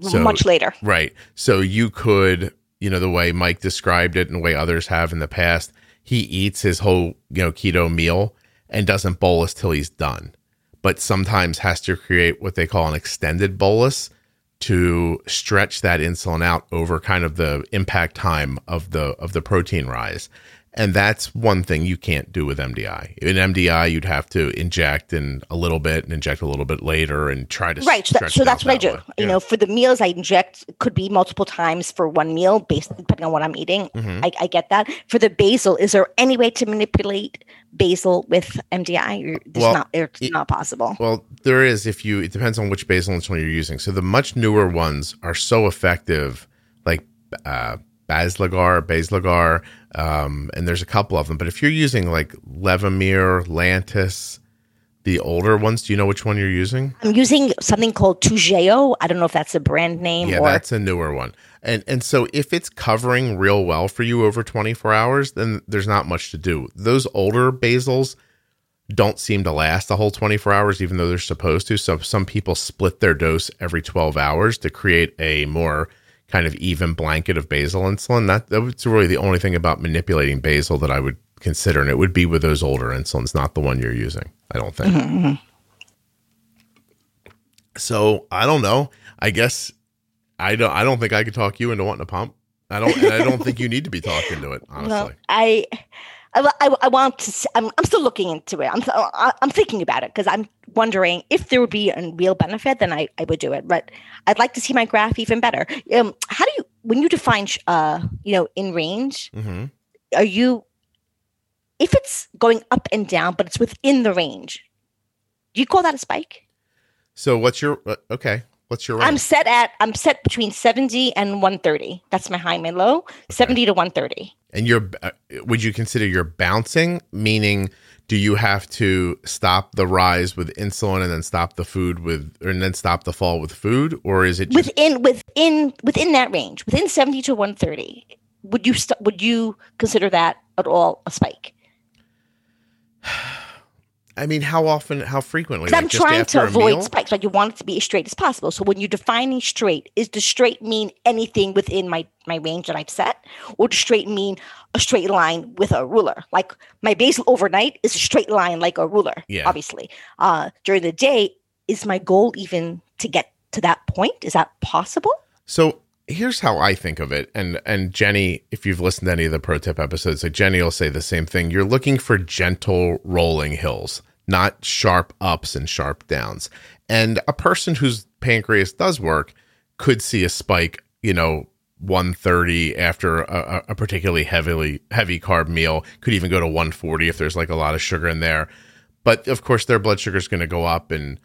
So, much later. Right. So you could you know, the way Mike described it and the way others have in the past, he eats his whole, you know, keto meal and doesn't bolus till he's done. But sometimes has to create what they call an extended bolus to stretch that insulin out over kind of the impact time of the of the protein rise. And that's one thing you can't do with MDI. In MDI, you'd have to inject in a little bit and inject a little bit later and try to right. So, that, so that's what that I do. Way. You yeah. know, for the meals I inject could be multiple times for one meal, based depending on what I'm eating. Mm-hmm. I, I, get that. For the basal, is there any way to manipulate basal with MDI? It's well, not. It's it, not possible. Well, there is. If you, it depends on which basal insulin you're using. So the much newer ones are so effective, like. Uh, Basaglar, Basaglar, um, and there's a couple of them. But if you're using like Levemir, Lantus, the older ones, do you know which one you're using? I'm using something called Toujeo. I don't know if that's a brand name. Yeah, or- that's a newer one. And and so if it's covering real well for you over 24 hours, then there's not much to do. Those older basals don't seem to last the whole 24 hours, even though they're supposed to. So some people split their dose every 12 hours to create a more kind of even blanket of basal insulin. That that's really the only thing about manipulating basal that I would consider, and it would be with those older insulins, not the one you're using. I don't think. Mm-hmm. So I don't know. I guess I don't. I don't think I could talk you into wanting a pump. I don't. and I don't think you need to be talking to it. Honestly, Well, I, I, I, I want to. I'm, I'm still looking into it. I'm, I- I'm thinking about it because I'm wondering if there would be a real benefit. Then I, I would do it. But I'd like to see my graph even better. Um, how do you when you define, uh, you know, in range? hmm Are you, if it's going up and down, but it's within the range? Do you call that a spike? So what's your uh, okay? What's your I'm set at I'm set between 70 and 130. That's my high, my low. 70 to 130. And you're uh, would you consider you're bouncing? Meaning, do you have to stop the rise with insulin and then stop the food with, and then stop the fall with food, or is it just within within within that range, within 70 to 130. Would you st- would you consider that at all a spike? I mean, how often, how frequently? Because I'm trying to avoid spikes. Like you want it to be as straight as possible. So when you're defining straight, is the straight mean anything within my my range that I've set, or does straight mean a straight line with a ruler? Like my basal overnight is a straight line like a ruler. Yeah. Obviously, uh, during the day, is my goal even to get to that point? Is that possible? So here's how I think of it, and and Jenny, if you've listened to any of the pro tip episodes, like Jenny will say the same thing. You're looking for gentle rolling hills, not sharp ups and sharp downs. And a person whose pancreas does work could see a spike, you know, 130 after a, a particularly heavily heavy carb meal. Could even go to 140 if there's like a lot of sugar in there. But of course, their blood sugar is going to go up and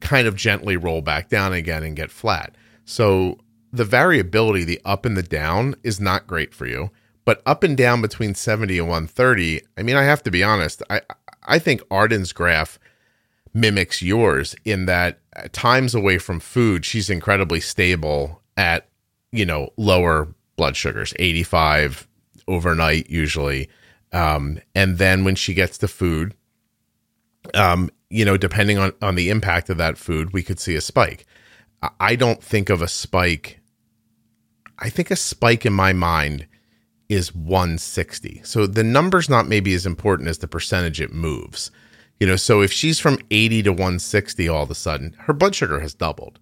kind of gently roll back down again and get flat. So the variability, the up and the down, is not great for you. But up and down between 70 and 130, I mean, I have to be honest, I I think Arden's graph mimics yours in that at times away from food, she's incredibly stable at, you know, lower blood sugars, 85 overnight usually. Um, and then when she gets to food, um, you know, depending on, on the impact of that food, we could see a spike. I don't think of a spike. I think a spike in my mind is 160. So the number's not maybe as important as the percentage it moves. You know, so if she's from 80 to 160 all of a sudden, her blood sugar has doubled.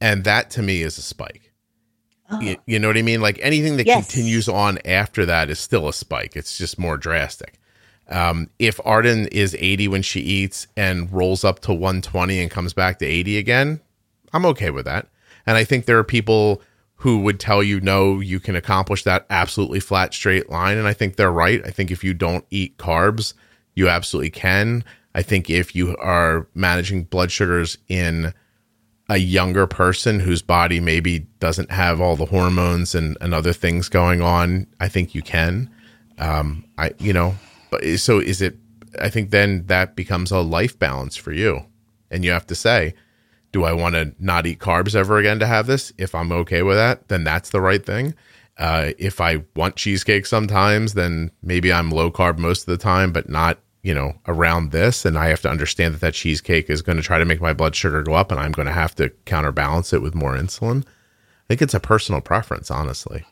And that to me is a spike. You, you know what I mean? Like anything that Yes. continues on after that is still a spike. It's just more drastic. Um, if Arden is 80 when she eats and rolls up to 120 and comes back to 80 again, I'm okay with that. And I think there are people who would tell you, no, you can accomplish that absolutely flat, straight line. And I think they're right. I think if you don't eat carbs, you absolutely can. I think if you are managing blood sugars in a younger person whose body maybe doesn't have all the hormones and, and other things going on, I think you can. Um, I, you know, but so is it, I think then that becomes a life balance for you. And you have to say, do I want to not eat carbs ever again to have this? If I'm okay with that, then that's the right thing. Uh, if I want cheesecake sometimes, then maybe I'm low carb most of the time, but not, you know, around this. And I have to understand that that cheesecake is going to try to make my blood sugar go up and I'm going to have to counterbalance it with more insulin. I think it's a personal preference, honestly.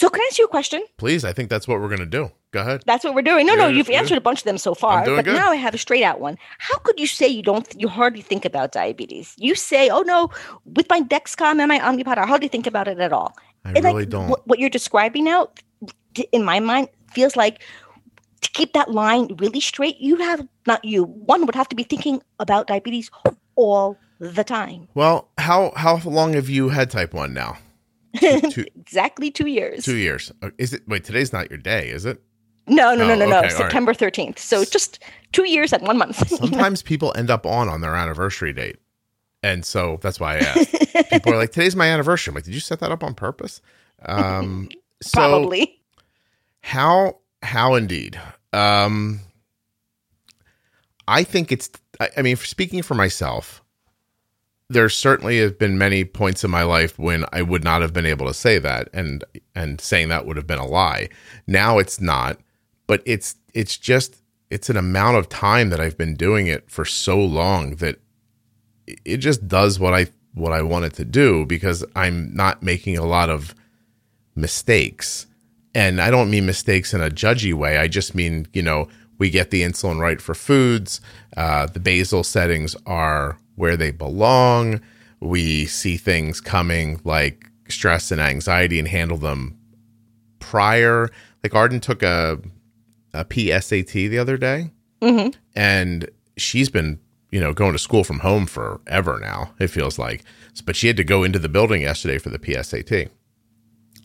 So can I ask you a question? Please, I think that's what we're going to do. Go ahead. That's what we're doing. No, no, you've yeah. answered a bunch of them so far, but good. now I have a straight out one. How could you say you don't? You hardly think about diabetes. You say, "Oh no," with my Dexcom and my Omnipod, I hardly think about it at all. I And, like, really don't. What, what you're describing now, in my mind, feels like to keep that line really straight. You have not you. One would have to be thinking about diabetes all the time. Well, how how long have you had type 1 now? Two, two, Exactly two years. two years. Uh, Is it Wait, today's not your day, is it? no, no, no, Oh, no, okay, no. September thirteenth. So just two years and one month. Sometimes people end up on on their anniversary date. And so that's why I asked. people are like, today's my anniversary. I'm like, did you set that up on purpose? Um, so Probably. how, how indeed. Um, I think it's, I, I mean, speaking for myself, there certainly have been many points in my life when I would not have been able to say that and, and saying that would have been a lie. Now it's not, but it's, it's just, it's an amount of time that I've been doing it for so long that it just does what I what I want it to do because I'm not making a lot of mistakes. And I don't mean mistakes in a judgy way. I just mean, you know, We get the insulin right for foods. Uh, the basal settings are where they belong. We see things coming like stress and anxiety and handle them prior. Like Arden took a a PSAT the other day, Mhm. and she's been you know going to school from home forever now. It feels like, but she had to go into the building yesterday for the PSAT.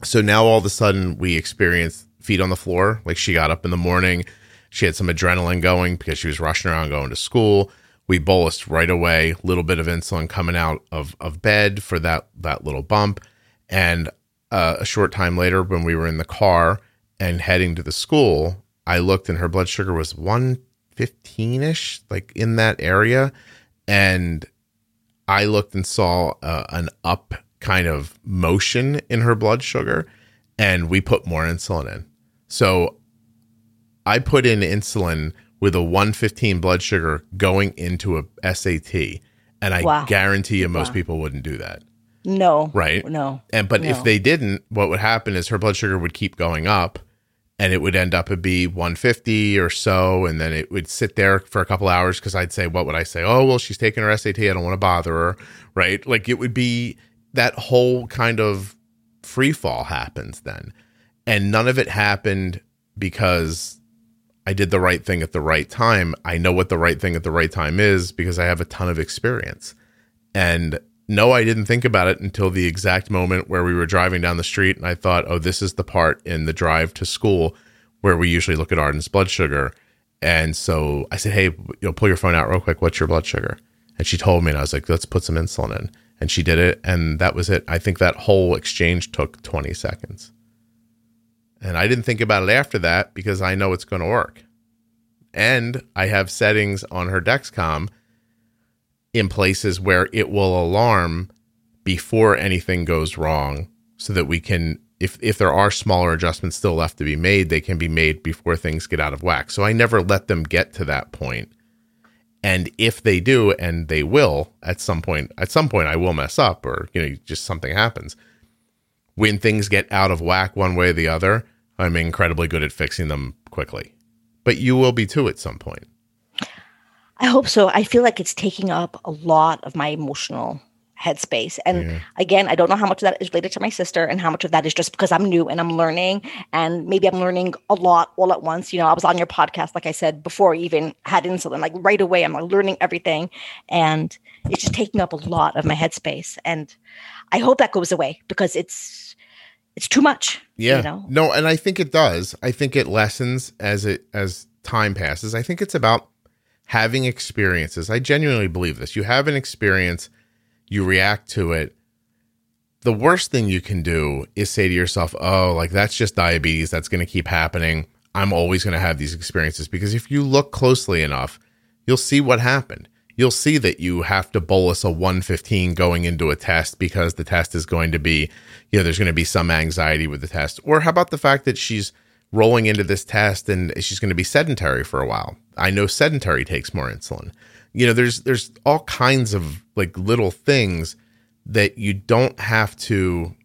So now all of a sudden we experience feet on the floor. Like she got up in the morning, she had some adrenaline going because she was rushing around going to school. We bolused right away, little bit of insulin coming out of, of bed for that that little bump, and uh, a short time later, when we were in the car and heading to the school, I looked and her blood sugar was one fifteen ish, like in that area, and I looked and saw uh, an up kind of motion in her blood sugar, and we put more insulin in. So I put in insulin with a 115 blood sugar going into a SAT, and I Wow. guarantee you most Wow. people wouldn't do that. No. Right. No. And but if they didn't, what would happen is her blood sugar would keep going up and it would end up at be 150 or so and then it would sit there for a couple hours cuz I'd say what would I say? Oh, well, she's taking her SAT. I don't want to bother her, right? Like it would be that whole kind of free fall happens then. And none of it happened because I did the right thing at the right time. I know what the right thing at the right time is because I have a ton of experience. And no, I didn't think about it until the exact moment where we were driving down the street and I thought, oh, this is the part in the drive to school where we usually look at Arden's blood sugar. And so I said, hey, you know, pull your phone out real quick. What's your blood sugar? And she told me, and I was like, let's put some insulin in. And she did it. And that was it. I think that whole exchange took 20 seconds. And I didn't think about it after that because I know it's going to work. And I have settings on her Dexcom in places where it will alarm before anything goes wrong so that we can if if there are smaller adjustments still left to be made they can be made before things get out of whack so i never let them get to that point. and if they do and they will at some point at some point i will mess up or you know just something happens when things get out of whack one way or the other i'm incredibly good at fixing them quickly but you will be too at some point I hope so. I feel like it's taking up a lot of my emotional headspace. And Yeah. again, I don't know how much of that is related to my sister and how much of that is just because I'm new and I'm learning. And maybe I'm learning a lot all at once. You know, I was on your podcast, like I said, before I even had insulin, like right away, I'm like learning everything. And it's just taking up a lot of my headspace. And I hope that goes away because it's it's too much. Yeah. You know? No, and I think it does. I think it lessens as it as time passes. I think it's about having experiences. I genuinely believe this. You have an experience, you react to it. The worst thing you can do is say to yourself, "Oh, like that's just diabetes. That's going to keep happening. I'm always going to have these experiences." Because if you look closely enough, you'll see what happened. You'll see that you have to bolus a 115 going into a test because the test is going to be, you know, there's going to be some anxiety with the test. Or how about the fact that she's rolling into this test and she's going to be sedentary for a while? I know sedentary takes more insulin. You know, there's there's all kinds of like little things that you don't have to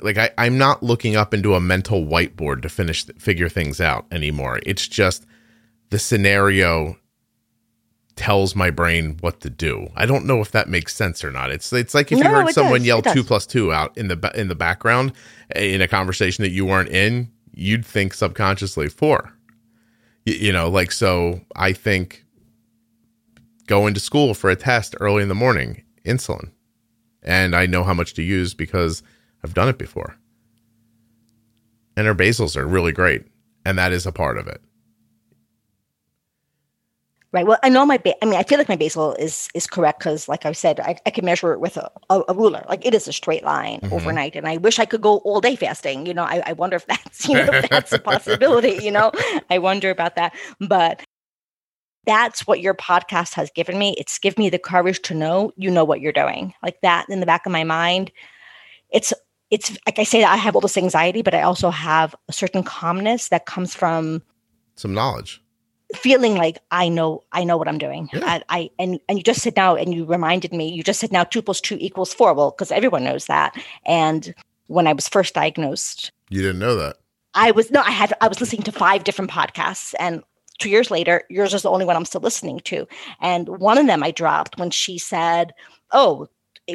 like I, I'm not looking up into a mental whiteboard to finish figure things out anymore. It's just the scenario tells my brain what to do. I don't know if that makes sense or not. It's it's like if you No, heard someone does. yell two plus two out in the in the background eh, in a conversation that you weren't in, you'd think subconsciously four. Y- you know, like so. I think going to school for a test early in the morning, insulin, and I know how much to use because I've done it before. And her basals are really great, and that is a part of it. Right. Well, I know my. Ba- I mean, I feel like my basal is is correct because, like I said, I, I can measure it with a, a, a ruler. Like it is a straight line Mhm. overnight, and I wish I could go all day fasting. You know, I, I wonder if that's you know if that's a possibility. You know, I wonder about that. But that's what your podcast has given me. It's given me the courage to know you know what you're doing. Like that in the back of my mind. It's it's like I say that I have all this anxiety, but I also have a certain calmness that comes from Some knowledge. Feeling like I know I know what I'm doing. Yeah. I, I and and you just said now and you reminded me. You just said now two plus two equals four. Well, because everyone knows that. And when I was first diagnosed, You didn't know that. I was no, I had I was listening to five different podcasts, and two years later, yours is the only one I'm still listening to. And one of them I dropped when she said, "Oh,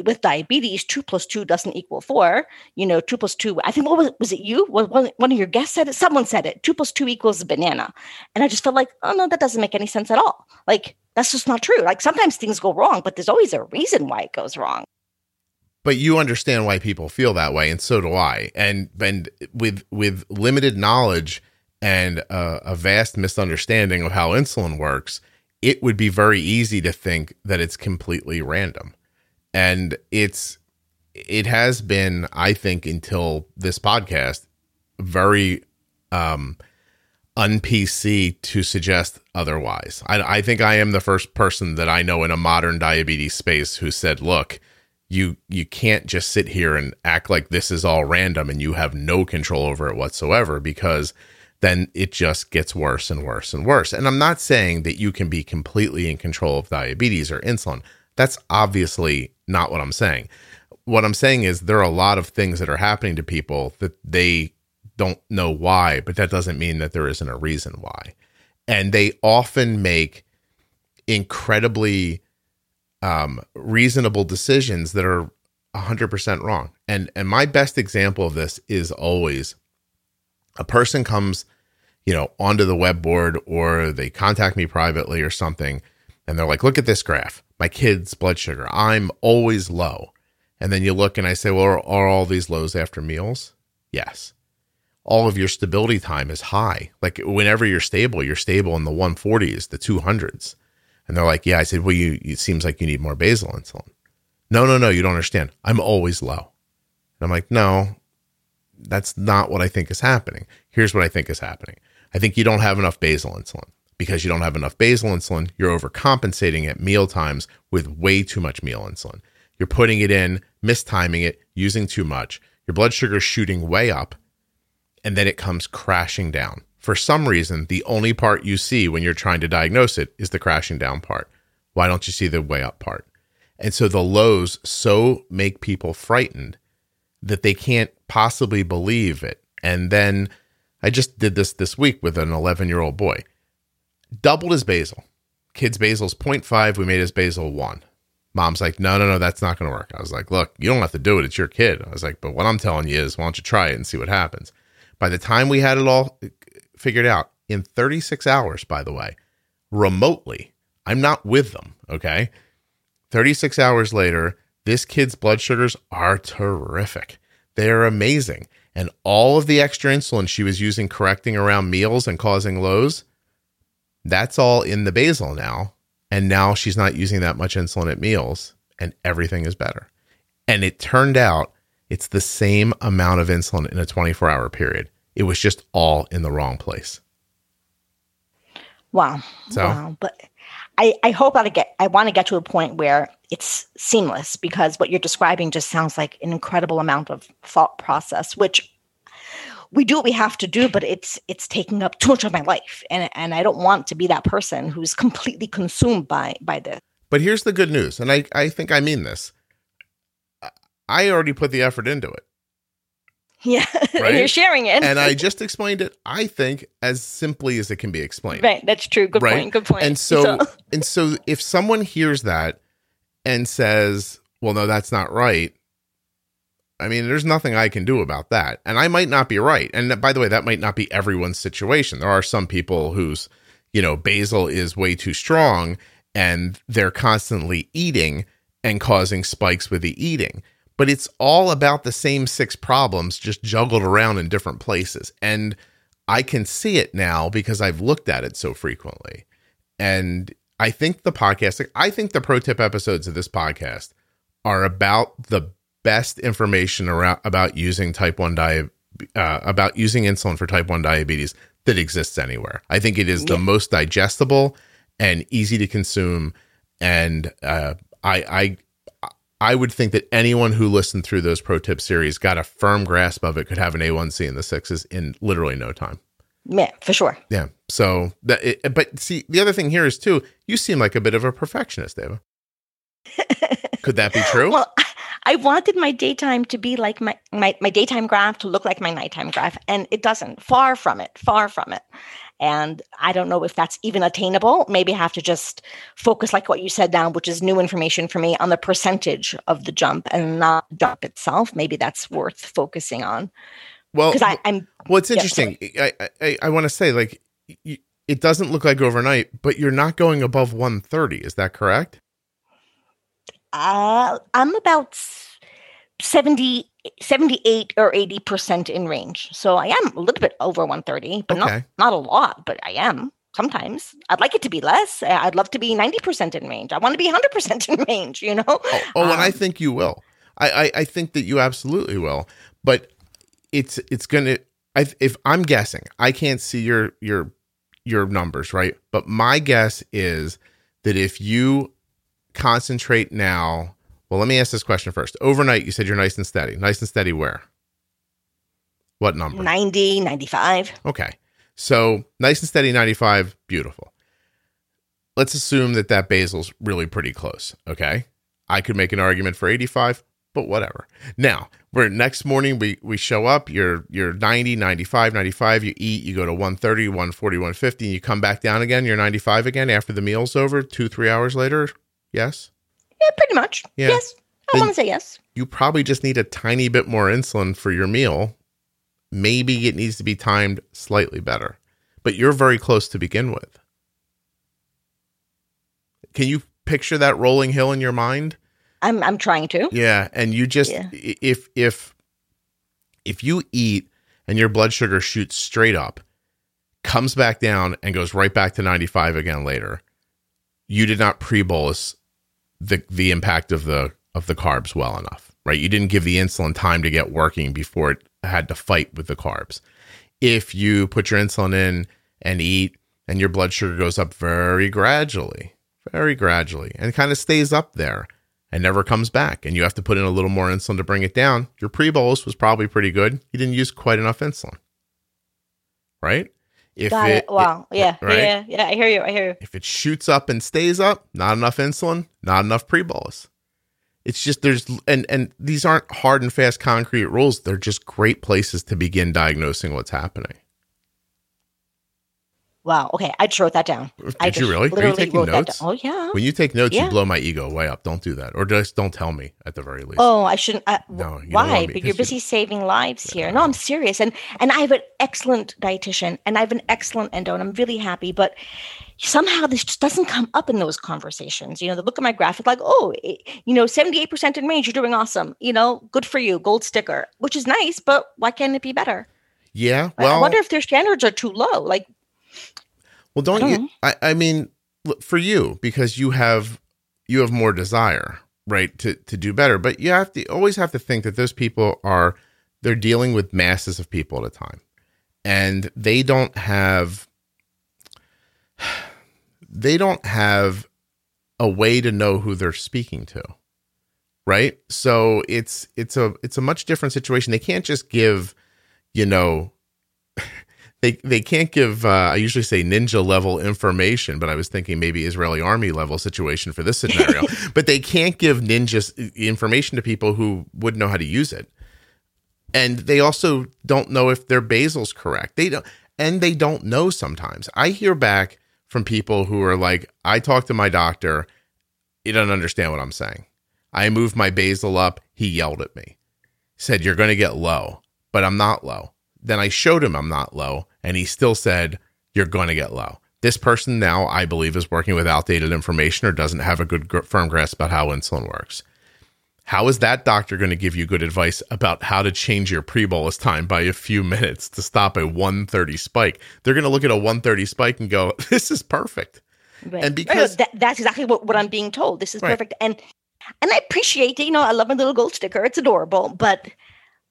with diabetes, two plus two doesn't equal four. You know, two plus two. I think what was was it? You? One, one of your guests said it? Someone said it. Two plus two equals a banana. And I just felt like, oh no, that doesn't make any sense at all. Like that's just not true. Like sometimes things go wrong, but there's always a reason why it goes wrong. But you understand why people feel that way, and so do I. And and with with limited knowledge and a, a vast misunderstanding of how insulin works, it would be very easy to think that it's completely random and it's it has been i think until this podcast very um un-pc to suggest otherwise. I, I think i am the first person that i know in a modern diabetes space who said look you you can't just sit here and act like this is all random and you have no control over it whatsoever because then it just gets worse and worse and worse. And i'm not saying that you can be completely in control of diabetes or insulin that's obviously not what I'm saying. What I'm saying is there are a lot of things that are happening to people that they don't know why, but that doesn't mean that there isn't a reason why. And they often make incredibly um, reasonable decisions that are 100% wrong. And and my best example of this is always a person comes, you know, onto the web board or they contact me privately or something and they're like, "Look at this graph my kid's blood sugar. I'm always low. And then you look and I say, well, are, are all these lows after meals? Yes. All of your stability time is high. Like whenever you're stable, you're stable in the 140s, the 200s. And they're like, yeah. I said, well, you, it seems like you need more basal insulin. No, no, no, you don't understand. I'm always low. And I'm like, no, that's not what I think is happening. Here's what I think is happening. I think you don't have enough basal insulin because you don't have enough basal insulin, you're overcompensating at meal times with way too much meal insulin. You're putting it in, mistiming it, using too much. Your blood sugar is shooting way up, and then it comes crashing down. For some reason, the only part you see when you're trying to diagnose it is the crashing down part. Why don't you see the way up part? And so the lows so make people frightened that they can't possibly believe it. And then I just did this this week with an 11 year old boy doubled his basal. Kid's basal's 0.5. We made his basal one. Mom's like, no, no, no, that's not going to work. I was like, look, you don't have to do it. It's your kid. I was like, but what I'm telling you is, why don't you try it and see what happens? By the time we had it all uh, figured out in 36 hours, by the way, remotely, I'm not with them. Okay. 36 hours later, this kid's blood sugars are terrific. They are amazing. And all of the extra insulin she was using correcting around meals and causing lows, that's all in the basal now. And now she's not using that much insulin at meals and everything is better. And it turned out it's the same amount of insulin in a 24 hour period. It was just all in the wrong place. Wow. So, wow. But I, I hope I get I want to get to a point where it's seamless because what you're describing just sounds like an incredible amount of thought process, which we do what we have to do but it's it's taking up too much of my life. And and i don't want to be that person who's completely consumed by by this. But here's the good news and i i think i mean this. I already put the effort into it. Yeah right? you're sharing it. And i just explained it i think as simply as it can be explained. Right that's true. Good right? point good point. and so, so and so if someone hears that and says well no that's not right I mean, there's nothing I can do about that. And I might not be right. And by the way, that might not be everyone's situation. There are some people whose, you know, basal is way too strong and they're constantly eating and causing spikes with the eating. But it's all about the same six problems just juggled around in different places. And I can see it now because I've looked at it so frequently. And I think the podcast, I think the pro tip episodes of this podcast are about the best information around about using type 1 diabetes uh, about using insulin for type 1 diabetes that exists anywhere. I think it is yeah. the most digestible and easy to consume and uh, I I I would think that anyone who listened through those pro tip series got a firm grasp of it could have an A1C in the sixes in literally no time. Yeah, for sure. Yeah. So that, it, but see, the other thing here is too, you seem like a bit of a perfectionist, Ava. could that be true? Well, I wanted my daytime to be like my, my my daytime graph to look like my nighttime graph, and it doesn't. Far from it. Far from it. And I don't know if that's even attainable. Maybe I have to just focus, like what you said down, which is new information for me on the percentage of the jump and not jump itself. Maybe that's worth focusing on. Well, Because I'm well, it's interesting. I I, I, I want to say like it doesn't look like overnight, but you're not going above 130. Is that correct? Uh, I'm about 70, 78 or 80% in range. So I am a little bit over 130, but Okay. not, not a lot, but I am sometimes. I'd like it to be less. I'd love to be 90% in range. I want to be 100% in range, you know? Oh, oh and I Um, think you will. I, I I think that you absolutely will. But it's it's gonna. I, if I'm guessing, I can't see your your your numbers, right? But my guess is that if you concentrate now, well, let me ask this question first. Overnight, you said you're nice and steady. Nice and steady where? What number? 90, 95. Okay. So nice and steady 95, beautiful. Let's assume that that basal's really pretty close. Okay. I could make an argument for 85, but whatever. Now, we're next morning, we, we show up, you're, you're 90, 95, 95, you eat, you go to 130, 140, 150, and you come back down again, you're 95 again after the meal's over, two, three hours later. Yes. Yeah, pretty much. Yeah. Yes. I want to say yes. You probably just need a tiny bit more insulin for your meal. Maybe it needs to be timed slightly better, but you're very close to begin with. Can you picture that rolling hill in your mind? I'm, I'm trying to. Yeah, and you just Yeah. if if if you eat and your blood sugar shoots straight up, comes back down and goes right back to 95 again later, you did not pre-bolus the the impact of the of the carbs well enough, right? You didn't give the insulin time to get working before it had to fight with the carbs. If you put your insulin in and eat and your blood sugar goes up very gradually, very gradually and kind of stays up there and never comes back and you have to put in a little more insulin to bring it down, your pre-bolus was probably pretty good. You didn't use quite enough insulin. Right? If Got it. Wow. yeah. right? Yeah. Yeah. I hear you. I hear you. if it shoots up and stays up, not enough insulin, not enough pre-bolus. It's just there's and and these aren't hard and fast concrete rules. They're just great places to begin diagnosing what's happening. Wow. Okay. I just wrote that down. I Did you really? Are you taking wrote that notes? down. Oh, yeah. When you take notes, you blow my ego way up. Don't do that, or just don't tell me at the very least. Oh, I shouldn't. Uh, No, you why? But you're because you- busy saving lives here. No, I'm serious, and and I have an excellent dietitian, and I have an excellent endo, and I'm really happy. But somehow this just doesn't come up in those conversations. You know, they look at my graphic like, oh, you know, 78% in range, you're doing awesome. You know, good for you, gold sticker, which is nice. But why can't it be better? yeah. Well, I wonder if their standards are too low. Like, Well, don't I don't you? I, I mean, look, for you because you have you have more desire, right, to to do better. But you have to always have to think that those people are they're dealing with masses of people at a time, and they don't have they don't have a way to know who they're speaking to right so it's it's a it's a much different situation they can't just give you know they they can't give uh, I usually say ninja level information, but I was thinking maybe Israeli army level situation for this scenario. but they can't give ninja information to people who wouldn't know how to use it. And they also don't know if their basal's correct. They don't and they don't know sometimes. I hear back from people who are like, I talked to my doctor, he doesn't understand what I'm saying. I moved my basil up, he yelled at me. Said, You're gonna get low, but I'm not low. Then I showed him I'm not low, and he still said, You're going to get low. This person now, I believe, is working with outdated information or doesn't have a good gr- firm grasp about how insulin works. How is that doctor going to give you good advice about how to change your pre bolus time by a few minutes to stop a 130 spike? They're going to look at a 130 spike and go, This is perfect. Right. And Right, because- that, that's exactly what, what I'm being told. This is Right. perfect. And and I appreciate it. You know, I love my little gold sticker. It's adorable. But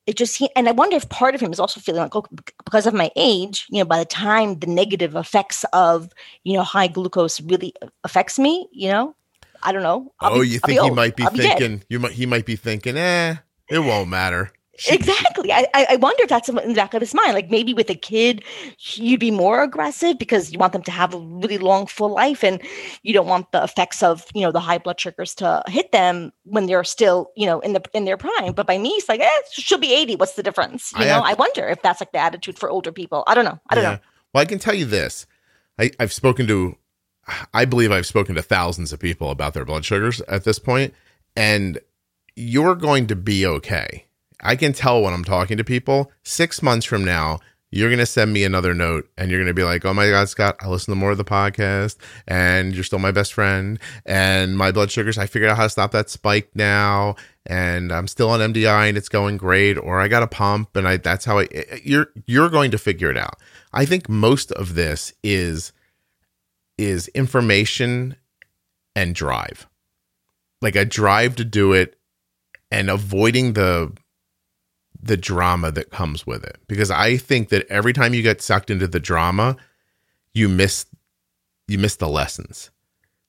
it just he- and I wonder if part of him is also feeling like, oh, because of my age, you know, by the time the negative effects of, you know, high glucose really affects me, you know, I don't know. I'll oh, be- you I'll think he old. might be I'll thinking, you might, he might be thinking, eh, it won't matter. Exactly. I, I wonder if that's in the back of his mind. Like maybe with a kid, you'd be more aggressive because you want them to have a really long, full life, and you don't want the effects of you know the high blood sugars to hit them when they're still you know in the in their prime. But by me, it's like eh, she'll be eighty. What's the difference? You I know, have, I wonder if that's like the attitude for older people. I don't know. I don't yeah. know. Well, I can tell you this. I, I've spoken to, I believe I've spoken to thousands of people about their blood sugars at this point, and you're going to be okay I can tell when I'm talking to people. Six months from now, you're going to send me another note and you're going to be like, oh my God, Scott, I listen to more of the podcast and you're still my best friend. And my blood sugars, I figured out how to stop that spike now. And I'm still on MDI and it's going great. Or I got a pump and I, that's how I, eh, eh, you're, you're going to figure it out. I think most of this is, is information and drive, like a drive to do it and avoiding the, the drama that comes with it because I think that every time you get sucked into the drama, you miss you miss the lessons.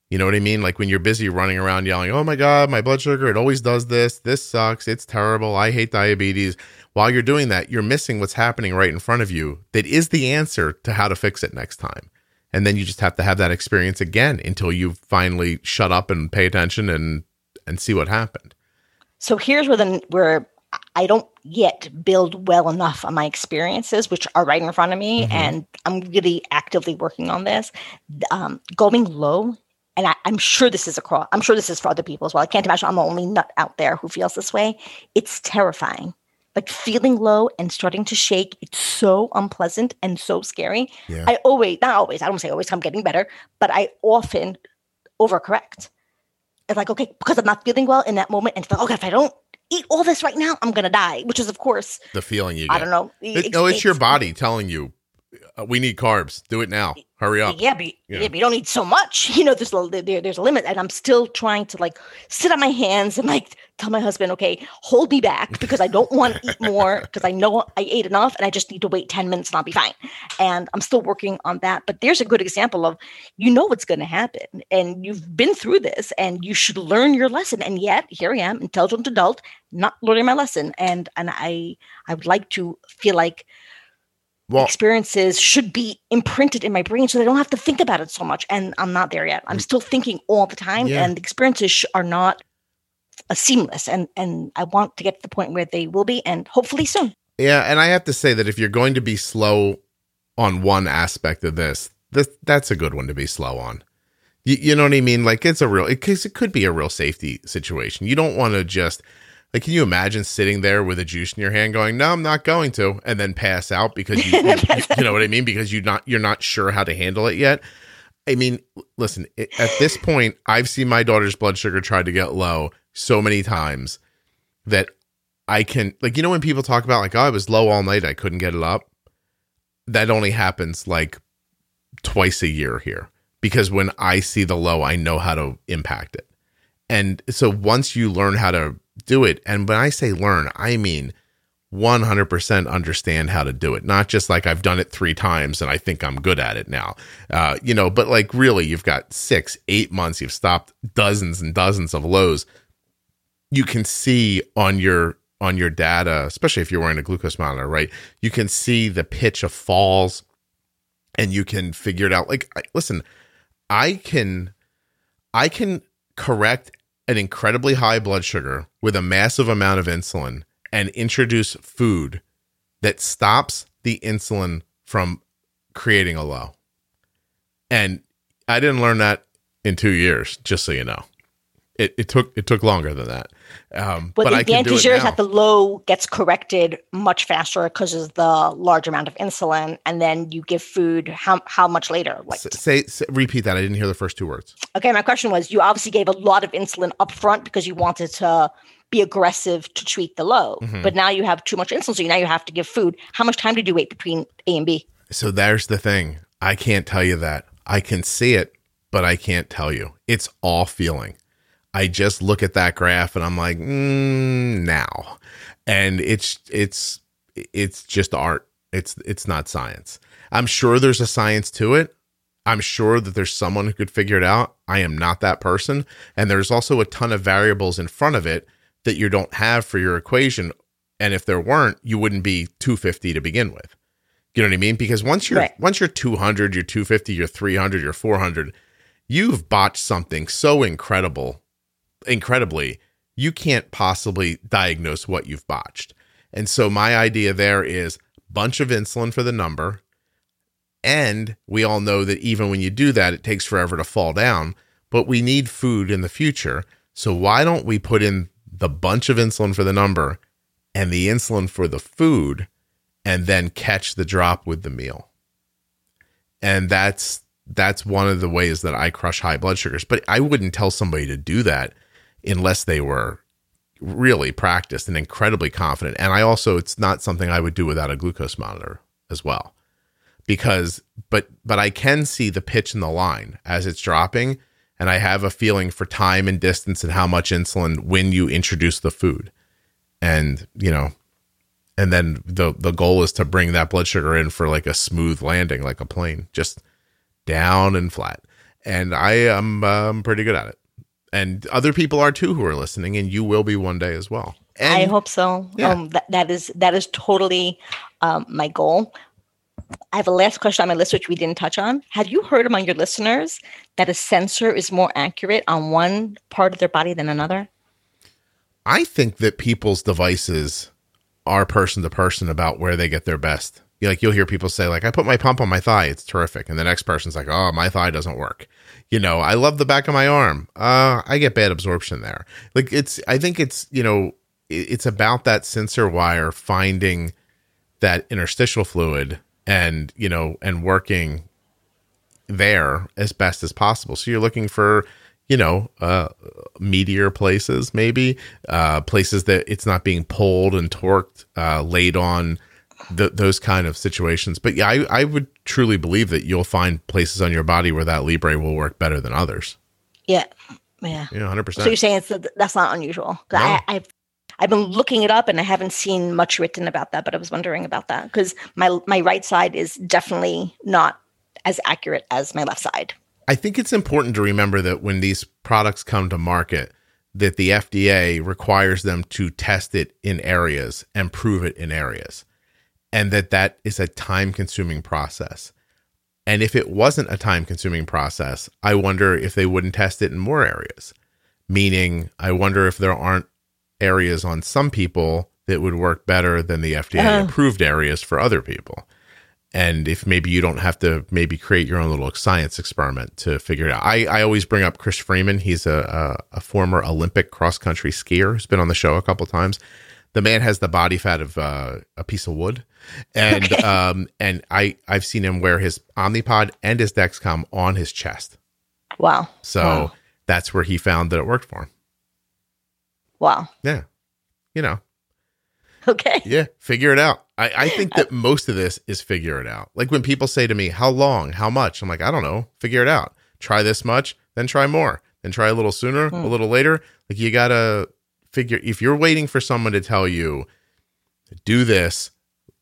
You know what I mean? Like when you're busy running around yelling, "Oh my god, my blood sugar, it always does this. This sucks. It's terrible. I hate diabetes." While you're doing that, you're missing what's happening right in front of you that is the answer to how to fix it next time. And then you just have to have that experience again until you finally shut up and pay attention and and see what happened. So here's where the where I don't yet build well enough on my experiences, which are right in front of me, mm-hmm. and I'm really actively working on this. Um, going low, and I, am sure this is across. I'm sure this is for other people as well. I can't imagine I'm the only nut out there who feels this way. It's terrifying. Like feeling low and starting to shake. It's so unpleasant and so scary. Yeah. I always, not always, I don't say always, I'm getting better, but I often overcorrect. It's like, okay, because I'm not feeling well in that moment. And it's like, okay, if I don't eat all this right now, I'm gonna die. Which is, of course, the feeling you. Get. I don't know. It, no, it's, it's, your body telling you, Uh, "We need carbs. Do it now. Hurry up." Yeah, but, yeah. yeah, but you don't need so much. You know, there's a there, there's a limit, and I'm still trying to like sit on my hands and like tell my husband, okay, hold me back because I don't want to eat more because I know I ate enough and I just need to wait 10 minutes and I'll be fine. And I'm still working on that. But there's a good example of you know what's going to happen and you've been through this and you should learn your lesson. And yet here I am, intelligent adult, not learning my lesson. And and I I would like to feel like well, experiences should be imprinted in my brain so I don't have to think about it so much. And I'm not there yet. I'm mm. still thinking all the time, yeah. and the experiences sh- are not a seamless and and I want to get to the point where they will be and hopefully soon. Yeah, and I have to say that if you're going to be slow on one aspect of this, this that's a good one to be slow on. You, you know what I mean? Like it's a real because it, it could be a real safety situation. You don't want to just like can you imagine sitting there with a juice in your hand going, "No, I'm not going to," and then pass out because you, you, you know what I mean? Because you're not you're not sure how to handle it yet. I mean, listen, at this point, I've seen my daughter's blood sugar try to get low so many times that I can like you know when people talk about like oh I was low all night I couldn't get it up? That only happens like twice a year here because when I see the low I know how to impact it. And so once you learn how to do it and when I say learn I mean 100% understand how to do it not just like I've done it 3 times and I think I'm good at it now uh you know but like really you've got 6 8 months you've stopped dozens and dozens of lows you can see on your on your data, especially if you're wearing a glucose monitor, right? You can see the pitch of falls and you can figure it out. Like I, listen, I can I can correct an incredibly high blood sugar with a massive amount of insulin and introduce food that stops the insulin from creating a low. And I didn't learn that in 2 years, just so you know. It, it took it took longer than that. Um, but, but the advantage here is that the low gets corrected much faster because of the large amount of insulin, and then you give food how how much later? Like say, say repeat that. I didn't hear the first two words. Okay, my question was: you obviously gave a lot of insulin up front because you wanted to be aggressive to treat the low, mm-hmm. but now you have too much insulin, so now you have to give food. How much time did you wait between A and B? So there's the thing. I can't tell you that. I can see it, but I can't tell you. It's all feeling. I just look at that graph and I'm like, mm, now, and it's it's it's just art. It's it's not science. I'm sure there's a science to it. I'm sure that there's someone who could figure it out. I am not that person, and there's also a ton of variables in front of it that you don't have for your equation. And if there weren't, you wouldn't be 250 to begin with. You know what I mean? Because once you're Right. once you're 200, you're 250, you're 300, you're 400, you've botched something so incredible, incredibly, you can't possibly diagnose what you've botched. And so my idea there is bunch of insulin for the number. And we all know that even when you do that, it takes forever to fall down, but we need food in the future. So why don't we put in the bunch of insulin for the number and the insulin for the food and then catch the drop with the meal? And that's that's one of the ways that I crush high blood sugars. But I wouldn't tell somebody to do that unless they were really practiced and incredibly confident. And I also it's not something I would do without a glucose monitor as well. Because but but I can see the pitch in the line as it's dropping and I have a feeling for time and distance and how much insulin when you introduce the food. And, you know, and then the the goal is to bring that blood sugar in for like a smooth landing like a plane, just down and flat. And I am um, pretty good at it. And other people are too who are listening and you will be one day as well. And I hope so. Yeah. Um, that, that is that is totally um, my goal. I have a last question on my list, which we didn't touch on. Have you heard among your listeners that a sensor is more accurate on one part of their body than another? I think that people's devices are person to person about where they get their best. Like you'll hear people say like I put my pump on my thigh, it's terrific, and the next person's like, "Oh, my thigh doesn't work." You know, I love the back of my arm. Uh, I get bad absorption there. Like it's I think it's, you know, it's about that sensor wire finding that interstitial fluid and, you know, and working there as best as possible. So you're looking for, you know, uh, meteor places, maybe uh, places that it's not being pulled and torqued, uh, laid on, th- those kind of situations. But yeah, I, I would truly believe that you'll find places on your body where that Libre will work better than others. Yeah, yeah. Yeah, 100%. So you're saying it's, that's not unusual. No. I, I've I've been looking it up and I haven't seen much written about that, but I was wondering about that because my my right side is definitely not as accurate as my left side. I think it's important to remember that when these products come to market, that the FDA requires them to test it in areas and prove it in areas, and that that is a time-consuming process. And if it wasn't a time-consuming process, I wonder if they wouldn't test it in more areas. Meaning, I wonder if there aren't areas on some people that would work better than the FDA Uh-huh. approved areas for other people and if maybe you don't have to maybe create your own little science experiment to figure it out. I, I always bring up Chris Freeman. He's a, a, a former Olympic cross country skier who's been on the show a couple times. The man has the body fat of uh, a piece of wood, and um, and I I've seen him wear his Omnipod and his Dexcom on his chest. Wow. So Wow. that's where he found that it worked for him. Wow. Yeah, you know, Okay. Yeah, figure it out. I, I think that most of this is figure it out. Like when people say to me, How long? How much? I'm like, I don't know. Figure it out. Try this much, then try more. Then try a little sooner, a Hmm. little later. Like you got to figure, if you're waiting for someone to tell you, do this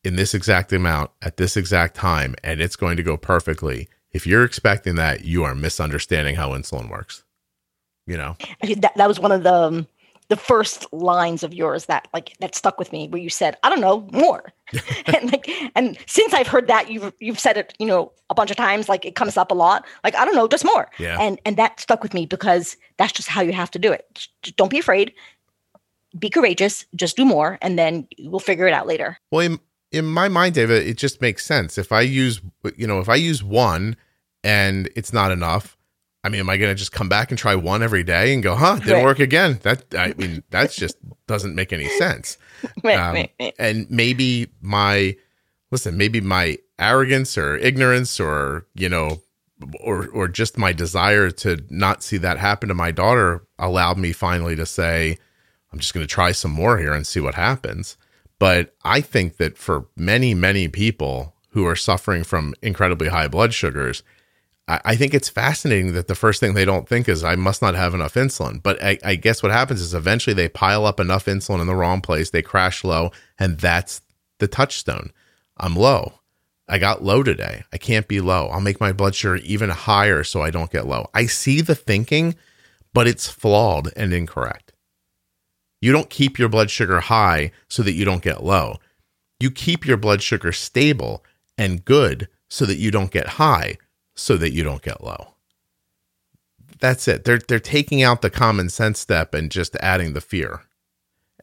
in this exact amount at this exact time, and it's going to go perfectly. If you're expecting that, you are misunderstanding how insulin works. You know? That, that was one of the um, the first lines of yours that like that stuck with me where you said i don't know more and like and since i've heard that you've you've said it you know a bunch of times like it comes up a lot like i don't know just more Yeah. and and that stuck with me because that's just how you have to do it Just don't be afraid be courageous just do more and then we'll figure it out later Well, in, in my mind, David, it just makes sense. If I use, you know, if I use one and it's not enough, I mean, am I going to just come back and try one every day and go, huh, didn't Right. work again? That, I mean, that's just doesn't make any sense. right, Um, right, right. And maybe my, listen, maybe my arrogance or ignorance or, you know, or, or just my desire to not see that happen to my daughter allowed me finally to say, I'm just going to try some more here and see what happens. But I think that for many, many people who are suffering from incredibly high blood sugars, I, I think it's fascinating that the first thing they don't think is, I must not have enough insulin. But I, I guess what happens is eventually they pile up enough insulin in the wrong place, they crash low, and that's the touchstone. I'm low. I got low today. I can't be low. I'll make my blood sugar even higher so I don't get low. I see the thinking, but it's flawed and incorrect. You don't keep your blood sugar high so that you don't get low. You keep your blood sugar stable and good so that you don't get high, so that you don't get low. That's it. They're they're taking out the common sense step and just adding the fear.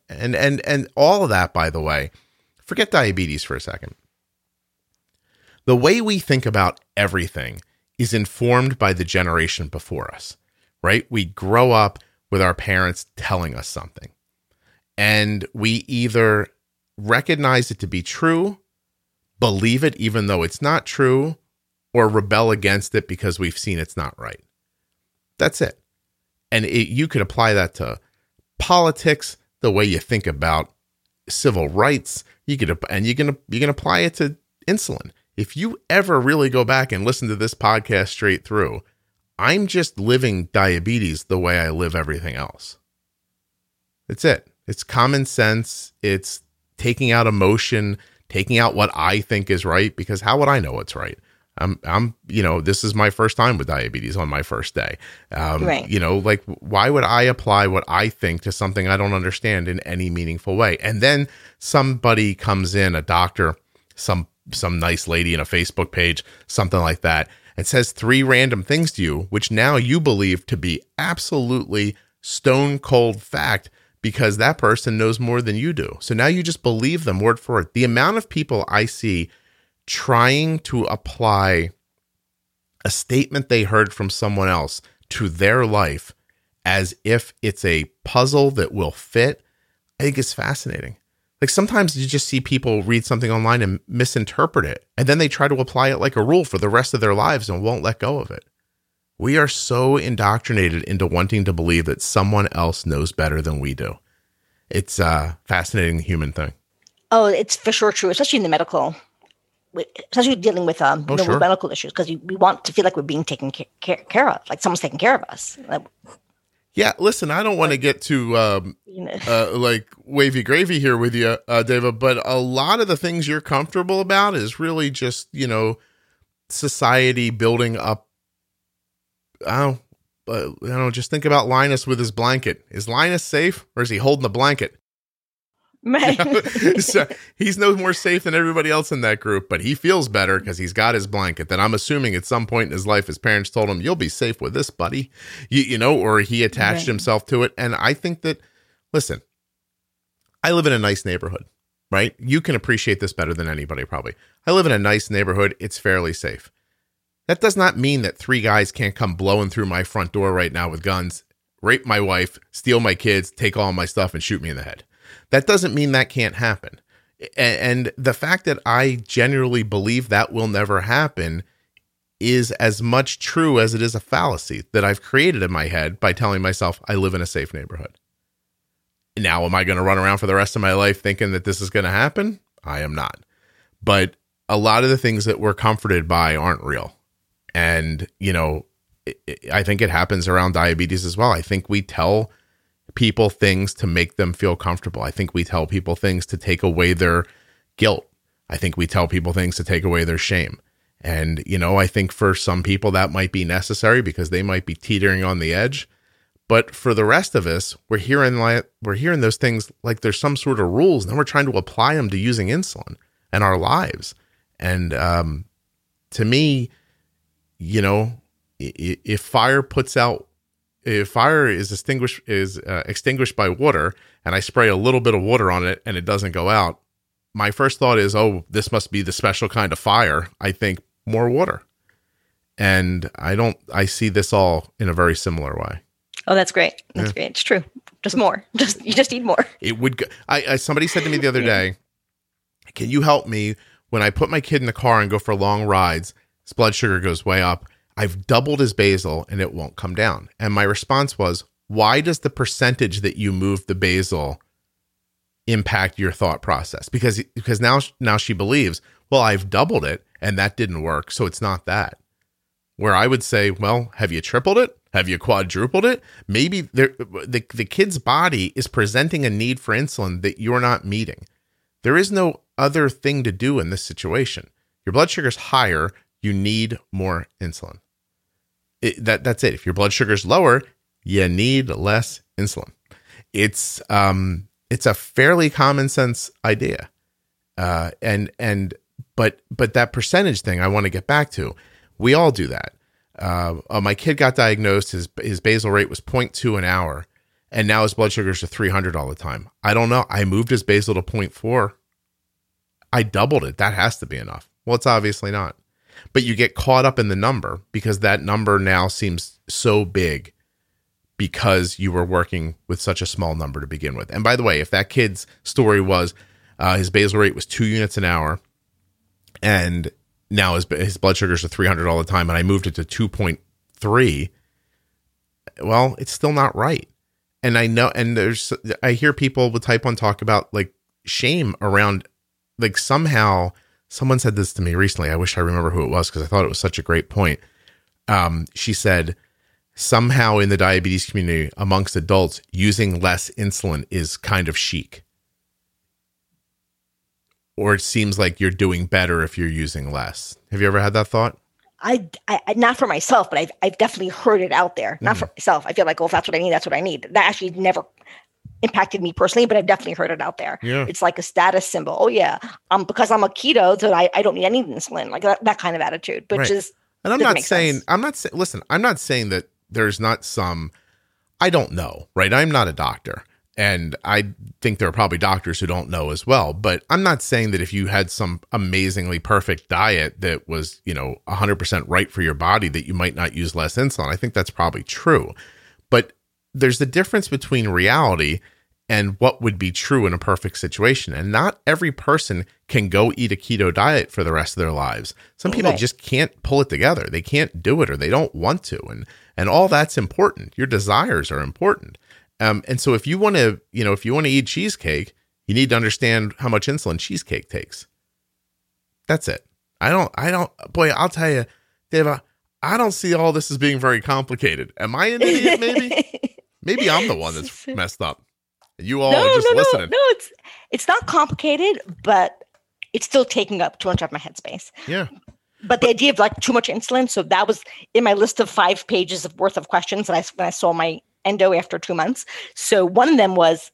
And and and all of that by the way, forget diabetes for a second. The way we think about everything is informed by the generation before us, right? We grow up with our parents telling us something. And we either recognize it to be true, believe it even though it's not true, or rebel against it because we've seen it's not right. That's it. And it, you could apply that to politics, the way you think about civil rights. You could, and you can you can apply it to insulin. If you ever really go back and listen to this podcast straight through, I'm just living diabetes the way I live everything else. That's it. It's common sense. It's taking out emotion, taking out what I think is right, because how would I know what's right? I'm, I'm, you know, this is my first time with diabetes on my first day. Um, right. You know, like, why would I apply what I think to something I don't understand in any meaningful way? And then somebody comes in, a doctor, some, some nice lady in a Facebook page, something like that, and says three random things to you, which now you believe to be absolutely stone cold fact because that person knows more than you do. So now you just believe them word for word. The amount of people I see trying to apply a statement they heard from someone else to their life as if it's a puzzle that will fit, I think is fascinating. Like sometimes you just see people read something online and misinterpret it, and then they try to apply it like a rule for the rest of their lives and won't let go of it. We are so indoctrinated into wanting to believe that someone else knows better than we do. It's a fascinating human thing. Oh, it's for sure true, especially in the medical, especially dealing with um, oh, sure. medical issues, because we want to feel like we're being taken care, care of, like someone's taking care of us. Yeah, listen, I don't want to get too um, uh, like wavy gravy here with you, uh, David, but a lot of the things you're comfortable about is really just you know society building up oh, uh, you know, just think about Linus with his blanket. Is Linus safe or is he holding the blanket? Man. so he's no more safe than everybody else in that group, but he feels better because he's got his blanket. That I'm assuming at some point in his life, his parents told him, "You'll be safe with this, buddy," you, you know, or he attached right. himself to it. And I think that, listen, I live in a nice neighborhood, right? You can appreciate this better than anybody, probably. I live in a nice neighborhood. It's fairly safe. That does not mean that three guys can't come blowing through my front door right now with guns, rape my wife, steal my kids, take all my stuff, and shoot me in the head. That doesn't mean that can't happen. And the fact that I genuinely believe that will never happen is as much true as it is a fallacy that I've created in my head by telling myself I live in a safe neighborhood. Now, am I going to run around for the rest of my life thinking that this is going to happen? I am not. But a lot of the things that we're comforted by aren't real. And, you know, I think it happens around diabetes as well. I think we tell people things to make them feel comfortable. I think we tell people things to take away their guilt. I think we tell people things to take away their shame. And, you know, I think for some people that might be necessary because they might be teetering on the edge. But for the rest of us, we're hearing like we're hearing those things like there's some sort of rules, and then we're trying to apply them to using insulin and our lives. And um, to me, you know, if fire puts out, if fire is extinguished is uh, extinguished by water, and I spray a little bit of water on it and it doesn't go out, my first thought is, oh, this must be the special kind of fire. I think more water, and I don't. I see this all in a very similar way. Oh, that's great. That's yeah. great. It's true. Just more. Just you just need more. It would. Go, I, I somebody said to me the other day, "Can you help me when I put my kid in the car and go for long rides?" His blood sugar goes way up. I've doubled his basal and it won't come down. And my response was, why does the percentage that you move the basal impact your thought process? Because because now now she believes, well, I've doubled it and that didn't work, so it's not that. Where I would say, well, have you tripled it? Have you quadrupled it? Maybe the the kid's body is presenting a need for insulin that you're not meeting. There is no other thing to do in this situation. Your blood sugar is higher you need more insulin. It, that that's it. If your blood sugar is lower, you need less insulin. it's um it's a fairly common sense idea. Uh and and but but that percentage thing I want to get back to. We all do that. Uh, uh, my kid got diagnosed. His his basal rate was 0.2 an hour, and now his blood sugars are 300 all the time. I don't know. I moved his basal to 0.4. I doubled it. That has to be enough. Well, it's obviously not. But you get caught up in the number because that number now seems so big because you were working with such a small number to begin with. And by the way, if that kid's story was uh, his basal rate was two units an hour, and now his his blood sugars are 300 all the time, and I moved it to 2.3. Well, it's still not right. And I know, and there's, I hear people with type one talk about like shame around, like somehow someone said this to me recently. I wish I remember who it was because I thought it was such a great point. Um, she said, somehow in the diabetes community amongst adults, using less insulin is kind of chic or it seems like you're doing better if you're using less. Have you ever had that thought? I, I not for myself, but I've, I've definitely heard it out there. Not mm. for myself. I feel like, oh, if that's what I need, that's what I need. That actually never impacted me personally, but I've definitely heard it out there. Yeah. It's like a status symbol. Oh yeah, um, because I'm a keto, so I, I don't need any insulin. Like that, that kind of attitude, which right. is. And I'm not saying sense. I'm not saying. Listen, I'm not saying that there's not some. I don't know, right? I'm not a doctor. And I think there are probably doctors who don't know as well. But I'm not saying that if you had some amazingly perfect diet that was, you know, 100% right for your body, that you might not use less insulin. I think that's probably true. But there's the difference between reality and what would be true in a perfect situation. And not every person can go eat a keto diet for the rest of their lives. Some people right. just can't pull it together. They can't do it or they don't want to. And and all that's important. Your desires are important. Um, and so if you want to, you know, if you want to eat cheesecake, you need to understand how much insulin cheesecake takes. That's it. I don't, I don't, boy, I'll tell you, Dave, I don't see all this as being very complicated. Am I an idiot? Maybe, maybe I'm the one that's messed up. You all no, are just no, listening. No, no, it's it's not complicated, but it's still taking up too much of my headspace. Yeah. But the idea of like too much insulin, so that was in my list of five pages of worth of questions that I when I saw my endo after two months. So one of them was,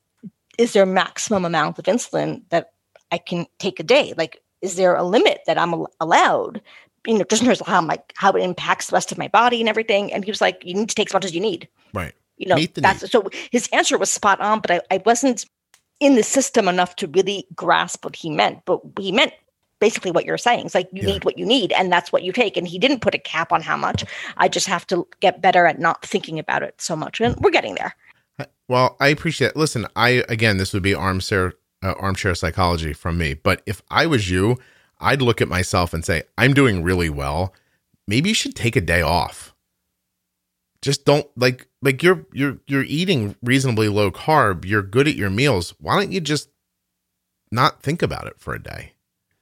is there a maximum amount of insulin that I can take a day? Like, is there a limit that I'm allowed? You know, just in terms of how my how it impacts the rest of my body and everything. And he was like, you need to take as much as you need. Right. You know, that's so his answer was spot on, but I, I wasn't in the system enough to really grasp what he meant. But he meant basically what you're saying. It's like you yeah. need what you need, and that's what you take. And he didn't put a cap on how much. I just have to get better at not thinking about it so much, and we're getting there. Well, I appreciate. It. Listen, I again, this would be armchair uh, armchair psychology from me. But if I was you, I'd look at myself and say, I'm doing really well. Maybe you should take a day off. Just don't like like you're you're you're eating reasonably low carb. You're good at your meals. Why don't you just not think about it for a day?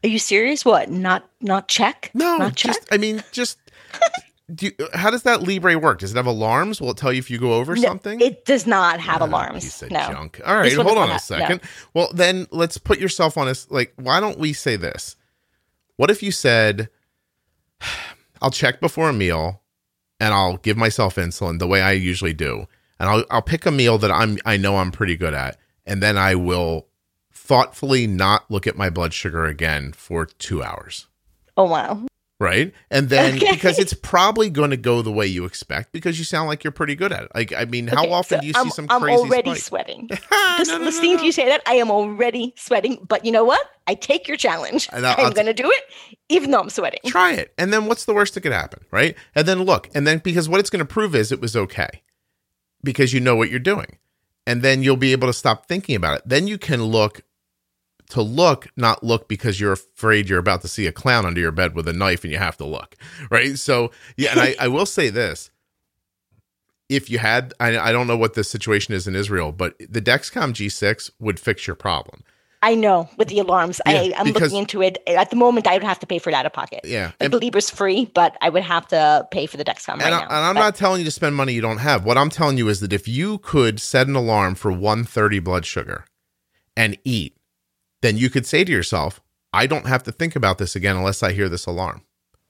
Are you serious? What? Not not check? No, not just? I mean, just do you, how does that Libre work? Does it have alarms? Will it tell you if you go over no, something? It does not have ah, alarms. You said no. junk. All right, hold on a second. No. Well, then let's put yourself on a like. Why don't we say this? What if you said, "I'll check before a meal, and I'll give myself insulin the way I usually do, and I'll I'll pick a meal that I'm I know I'm pretty good at, and then I will thoughtfully not look at my blood sugar again for two hours. Oh, wow. Right. And then okay. because it's probably going to go the way you expect because you sound like you're pretty good at it. Like, I mean, how okay, often so do you I'm, see some I'm crazy I'm already spike? sweating. Just no, no, listening no, to you say that, I am already sweating. But you know what? I take your challenge. I'm going to do it, even though I'm sweating. Try it. And then what's the worst that could happen? Right. And then look. And then because what it's going to prove is it was okay because you know what you're doing. And then you'll be able to stop thinking about it. Then you can look to look, not look because you're afraid you're about to see a clown under your bed with a knife and you have to look. Right. So, yeah. And I, I will say this if you had, I, I don't know what the situation is in Israel, but the Dexcom G6 would fix your problem. I know with the alarms. Yeah, I, I'm because, looking into it. At the moment, I would have to pay for it out of pocket. Yeah. I believe it's free, but I would have to pay for the Dexcom right and I, now. And I'm but, not telling you to spend money you don't have. What I'm telling you is that if you could set an alarm for 130 blood sugar and eat then you could say to yourself, I don't have to think about this again unless I hear this alarm.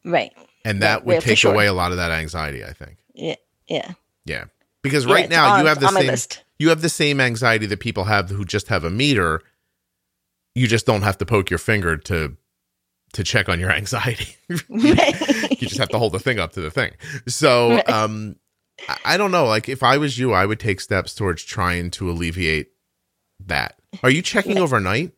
Right. And that would take sure. away a lot of that anxiety, I think. Yeah. Yeah. Yeah. Because yeah, right now on, you have the same you have the same anxiety that people have who just have a meter. You just don't have to poke your finger to to check on your anxiety. you just have to hold the thing up to the thing. So, um, I, I don't know. Like, if I was you, I would take steps towards trying to alleviate that. Are you checking overnight?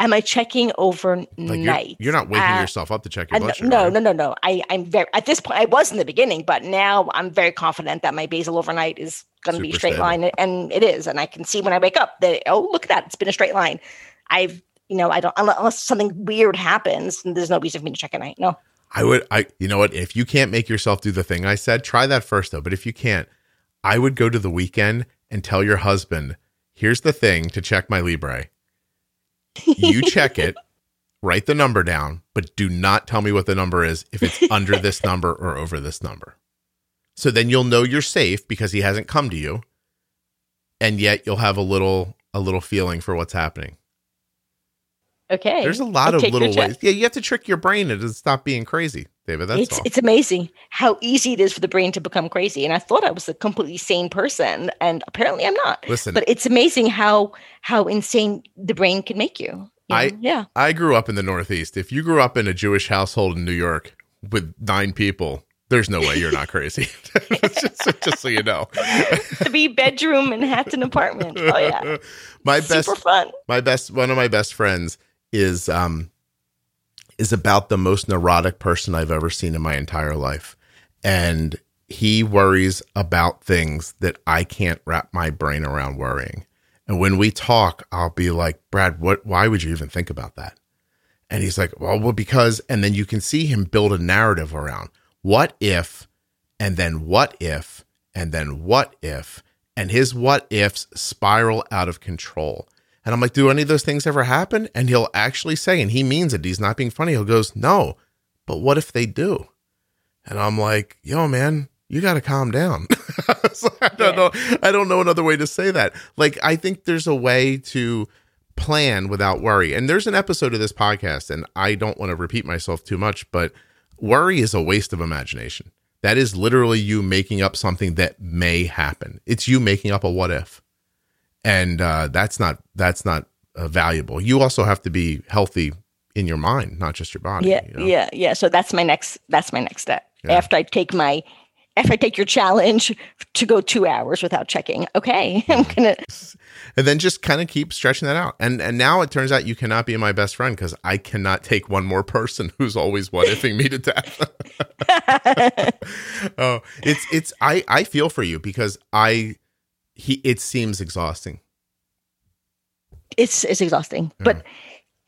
Am I checking overnight? Like you're, you're not waking Uh, yourself up to check your blood sugar. no, no, no, no. I, I'm very at this point. I was in the beginning, but now I'm very confident that my basal overnight is going to be Super straight stable. line, and it is. And I can see when I wake up that oh, look at that, it's been a straight line. I've, you know, I don't unless, unless something weird happens, and there's no reason for me to check at night. No, I would. I. You know what? If you can't make yourself do the thing I said, try that first though. But if you can't, I would go to the weekend and tell your husband, "Here's the thing to check my Libre. You check it, write the number down, but do not tell me what the number is if it's under this number or over this number. So then you'll know you're safe because he hasn't come to you, and yet you'll have a little a little feeling for what's happening. okay. There's a lot I'll of little ways. Yeah, you have to trick your brain to stop being crazy, David. That's it's all. it's amazing how easy it is for the brain to become crazy. And I thought I was a completely sane person, and apparently I'm not. Listen, But it's amazing how how insane the brain can make you. you I- know? yeah. I grew up in the Northeast. If you grew up in a Jewish household in New York with nine people, there's no way you're not crazy. just, just so you know. three bedroom Manhattan apartment. Oh yeah, my best super fun. my best one of my best friends is um is about the most neurotic person I've ever seen in my entire life. And he worries about things that I can't wrap my brain around worrying. And when we talk, I'll be like, "Brad, what why would you even think about that?" And he's like, "Well, well because and then you can see him build a narrative around what if and then what if and then what if and his what ifs spiral out of control. And I'm like, do any of those things ever happen? And he'll actually say, and he means it, he's not being funny. He'll goes, no, but what if they do? And I'm like, yo, man, you got to calm down. So I don't know. I don't know another way to say that. Like, I think there's a way to plan without worry. And there's an episode of this podcast, and I don't want to repeat myself too much, but worry is a waste of imagination. That is literally you making up something that may happen. It's you making up a what if, and uh, that's not that's not uh, valuable. You also have to be healthy in your mind, not just your body. Yeah, you know? yeah, yeah. So that's my next. That's my next step. Yeah. After I take my, after I take your challenge to go two hours without checking. Okay, I'm gonna. and then just kind of keep stretching that out. And and now it turns out you cannot be my best friend because I cannot take one more person who's always what ifing me to death. oh, it's it's I I feel for you because I he it seems exhausting. it's it's exhausting, but.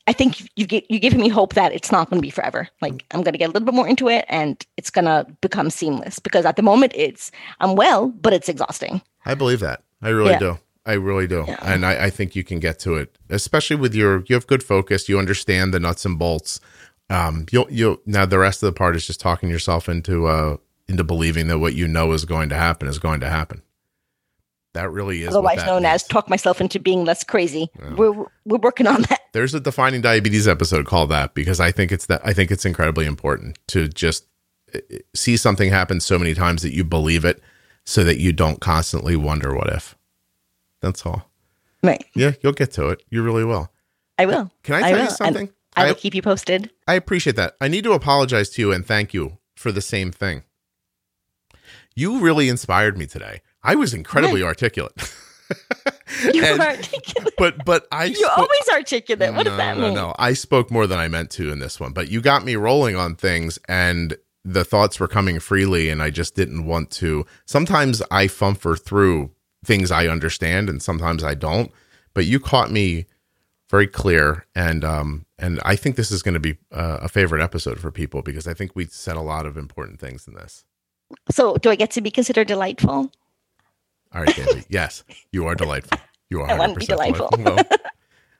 I think you get you giving me hope that it's not going to be forever. Like I'm going to get a little bit more into it, and it's going to become seamless. Because at the moment, it's I'm well, but it's exhausting. I believe that. I really Yeah. do. I really do. Yeah. And I, I think you can get to it, especially with your you have good focus. You understand the nuts and bolts. Um, you'll you'll now the rest of the part is just talking yourself into uh into believing that what you know is going to happen is going to happen. That really is what Otherwise known as talk myself into being less crazy. Yeah. We're we're working on that. There's a defining diabetes episode called that because I think it's that I think it's incredibly important to just uh, see something happen so many times that you believe it, so that you don't constantly wonder what if. That's all. Right. Yeah, you'll get to it. You really will. I will. Can I I tell will, you something? I I, will keep you posted. I appreciate that. I need to apologize to you and thank you for the same thing. You really inspired me today. I was incredibly articulate. You And- are articulate. but but I You spoke- always articulate. What no, does that no, mean? No, I spoke more than I meant to in this one, but you got me rolling on things and the thoughts were coming freely and I just didn't want to. Sometimes I fumfer through things I understand and sometimes I don't, but you caught me very clear and um and I think this is going to be uh, a favorite episode for people because I think we said a lot of important things in this. So, do I get to be considered delightful? All right, yes, you are delightful. You are I want to be 100% delightful. Well,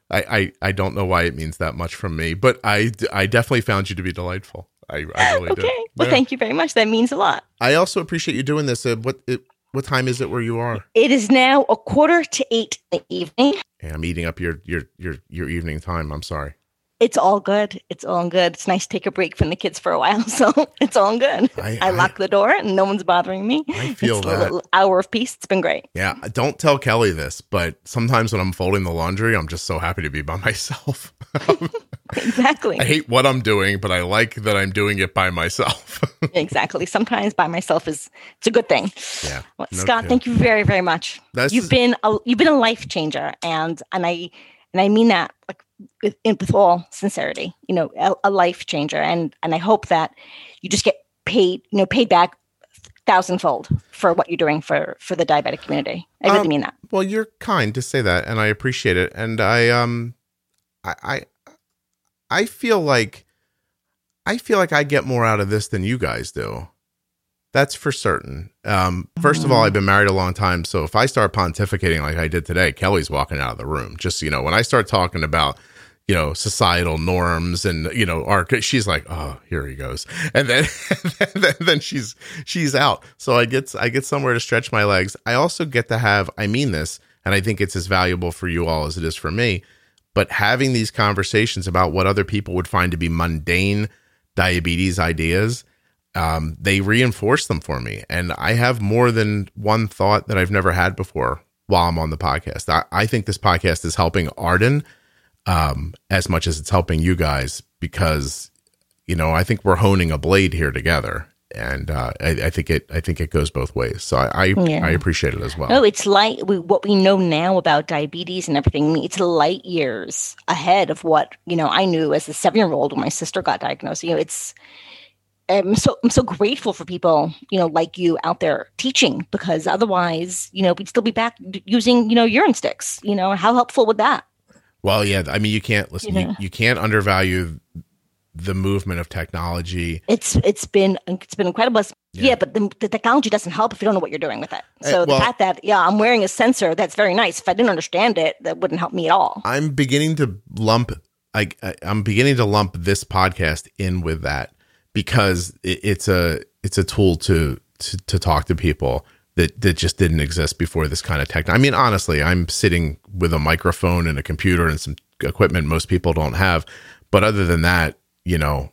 I, I, I don't know why it means that much from me, but I, I definitely found you to be delightful. I, I really do. Okay. Well, Yeah. thank you very much. That means a lot. I also appreciate you doing this. Uh, what it, what time is it where you are? It is now a quarter to eight in the evening. Yeah, I'm eating up your your your your evening time. I'm sorry. It's all good. It's all good. It's nice to take a break from the kids for a while, so it's all good. I, I, I lock the door and no one's bothering me. I feel it's that. A hour of peace. It's been great. Yeah, don't tell Kelly this, but sometimes when I'm folding the laundry, I'm just so happy to be by myself. exactly. I hate what I'm doing, but I like that I'm doing it by myself. exactly. Sometimes by myself is it's a good thing. Yeah. Well, no Scott, kidding. thank you very very much. That's you've been a, you've been a life changer, and and I and I mean that like with, with all sincerity, you know, a, a, life changer. And and I hope that you just get paid, you know, paid back thousandfold for what you're doing for for the diabetic community. I really um, mean that. Well, you're kind to say that, and I appreciate it. And I um, I I, I feel like I feel like I get more out of this than you guys do. That's for certain. Um, first of all, I've been married a long time, so if I start pontificating like I did today, Kelly's walking out of the room. Just you know, when I start talking about you know societal norms and you know our she's like oh here he goes and then and then, then she's she's out so i get i get somewhere to stretch my legs i also get to have i mean this and i think it's as valuable for you all as it is for me but having these conversations about what other people would find to be mundane diabetes ideas um, they reinforce them for me. And I have more than one thought that I've never had before while I'm on the podcast. I, I think this podcast is helping Arden um, as much as it's helping you guys because, you know, I think we're honing a blade here together. And uh, I, I, think it. I think it goes both ways. So I, I, yeah. I appreciate it as well. No, it's like we, what we know now about diabetes and everything. It's light years ahead of what you know. I knew as a seven-year-old when my sister got diagnosed. You know, it's I'm so I'm so grateful for people you know like you out there teaching because otherwise you know we'd still be back using you know urine sticks you know how helpful would that? Well yeah i mean you can't listen you, know? you, you can't undervalue the movement of technology. It's it's been it's been incredible. Yeah, yeah but the, the, technology doesn't help if you don't know what you're doing with it. Eh, so uh, well, the fact that yeah i'm wearing a sensor that's very nice. If i didn't understand it that wouldn't help me at all. I'm beginning to lump I, I i'm beginning to lump this podcast in with that because it, it's a it's a tool to, to to talk to people that that just didn't exist before this kind of tech. I mean, honestly, I'm sitting with a microphone and a computer and some equipment most people don't have. But other than that, you know,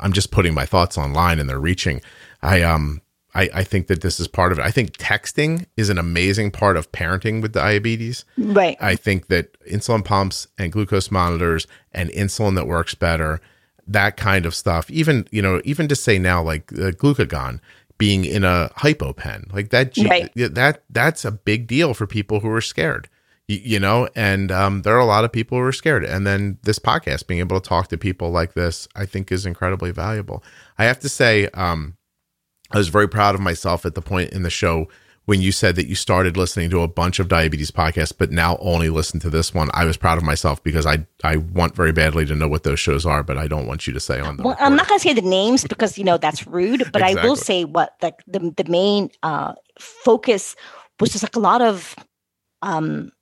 I'm just putting my thoughts online and they're reaching. I um I, I think that this is part of it. I think texting is an amazing part of parenting with diabetes. Right. I think that insulin pumps and glucose monitors and insulin that works better that kind of stuff. Even you know, even to say now like uh, glucagon being in a hypo pen, like that. Right. That that's a big deal for people who are scared. You, you know, and um, there are a lot of people who are scared. And then this podcast, being able to talk to people like this, I think is incredibly valuable. I have to say, um, I was very proud of myself at the point in the show when you said that you started listening to a bunch of diabetes podcasts, but now only listen to this one. I was proud of myself because I I want very badly to know what those shows are, but I don't want you to say on them. Well, I'm not going to say the names because you know that's rude, but exactly. I will say what like the the main uh, focus was just like a lot of um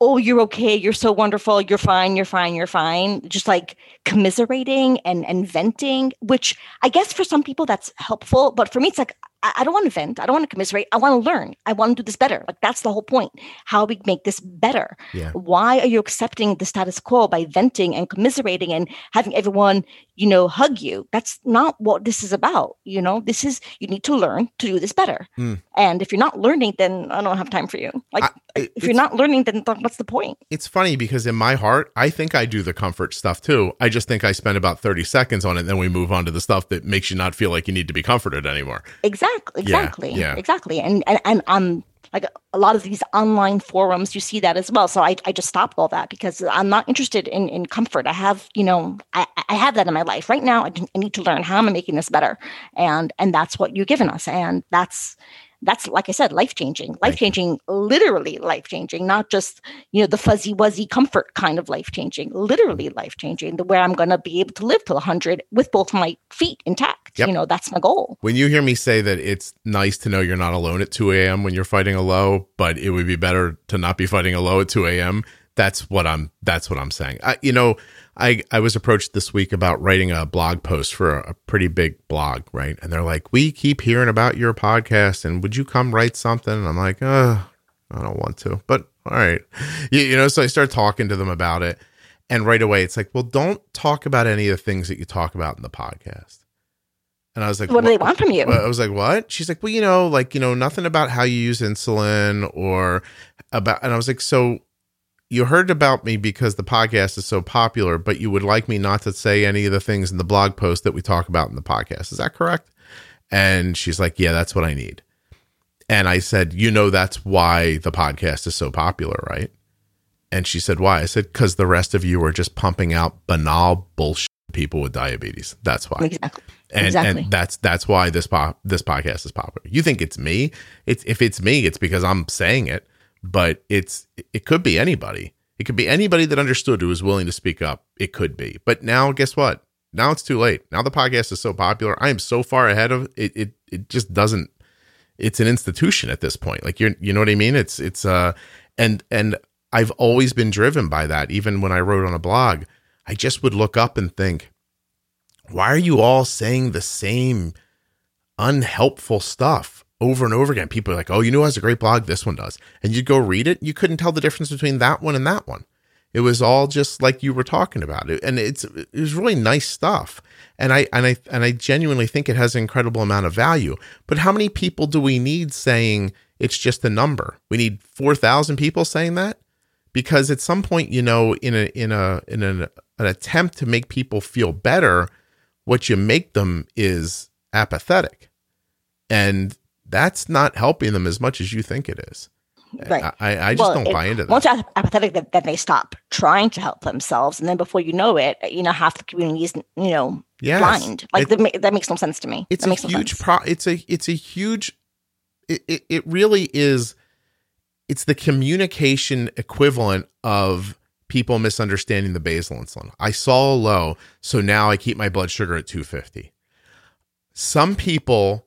oh you're okay you're so wonderful you're fine you're fine you're fine just like commiserating and and venting which i guess for some people that's helpful but for me it's like I, don't want to vent. I don't want to commiserate. I want to learn. I want to do this better. Like that's the whole point. How we make this better. Yeah. Why are you accepting the status quo by venting and commiserating and having everyone, you know, hug you? That's not what this is about. You know, this is you need to learn to do this better. Mm. And if you're not learning, then I don't have time for you. Like I, if you're not learning, then what's the point? It's funny because in my heart, I think I do the comfort stuff too. I just think I spend about 30 seconds on it, then we move on to the stuff that makes you not feel like you need to be comforted anymore. Exactly. Exactly. Exactly. Yeah, yeah. Exactly. And and and um like a lot of these online forums, you see that as well. So I, I just stopped all that because I'm not interested in, in comfort. I have, you know, I, I have that in my life right now. I, I need to learn how am I making this better, and and that's what you've given us, and that's that's like I said, life changing, life changing, literally life changing, not just, you know, the fuzzy wuzzy comfort kind of life changing, literally mm-hmm. life changing, the where I'm going to be able to live till 100 with both my feet intact. Yep. You know, that's my goal. When you hear me say that it's nice to know you're not alone at 2 a.m. when you're fighting a low, but it would be better to not be fighting a low at 2 a.m. That's what I'm, that's what I'm saying. I, you know, I, I was approached this week about writing a blog post for a, a, pretty big blog, right? And they're like, we keep hearing about your podcast and would you come write something? And I'm like, uh, I don't want to, but all right. You, you know, so I start talking to them about it. And right away, it's like, well, don't talk about any of the things that you talk about in the podcast. And I was like, what do they want from you? I was like, what? She's like, well, you know, like, you know, nothing about how you use insulin or about, and I was like, so you heard about me because the podcast is so popular, but you would like me not to say any of the things in the blog post that we talk about in the podcast. Is that correct? And she's like, yeah, that's what I need. And I said, you know, that's why the podcast is so popular, right? And she said, why? I said, because the rest of you are just pumping out banal bullshit people with diabetes. That's why. Exactly. And, exactly. and that's that's why this pop this podcast is popular. You think it's me? It's if it's me, it's because I'm saying it. But it's it could be anybody. It could be anybody that understood who was willing to speak up. It could be. But now, guess what? Now it's too late. Now the podcast is so popular. I am so far ahead of it. It it just doesn't. It's an institution at this point. Like you're, you know what I mean? It's it's uh, and and I've always been driven by that. Even when I wrote on a blog, I just would look up and think, why are you all saying the same unhelpful stuff over and over again? People are like, oh, you know, has a great blog. This one does. And you go read it. You couldn't tell the difference between that one and that one. It was all just like you were talking about it. And it's, it was really nice stuff. And I, and I, and I genuinely think it has an incredible amount of value. But how many people do we need saying it's just a number? We need 4,000 people saying that because at some point, you know, in a, in a, in an, an attempt to make people feel better, what you make them is apathetic. And that's not helping them as much as you think it is. Right. I, I just Well, don't it- buy into that. Once you're apathetic, then, then they stop trying to help themselves, and then before you know it, you know half the community is you know Yes. blind. Like It- that, that makes no sense to me. it's that a makes no huge sense. pro it's a it's a huge it, it, it really is it's the communication equivalent of people misunderstanding the basal insulin i saw a low so now i keep my blood sugar at 250 some people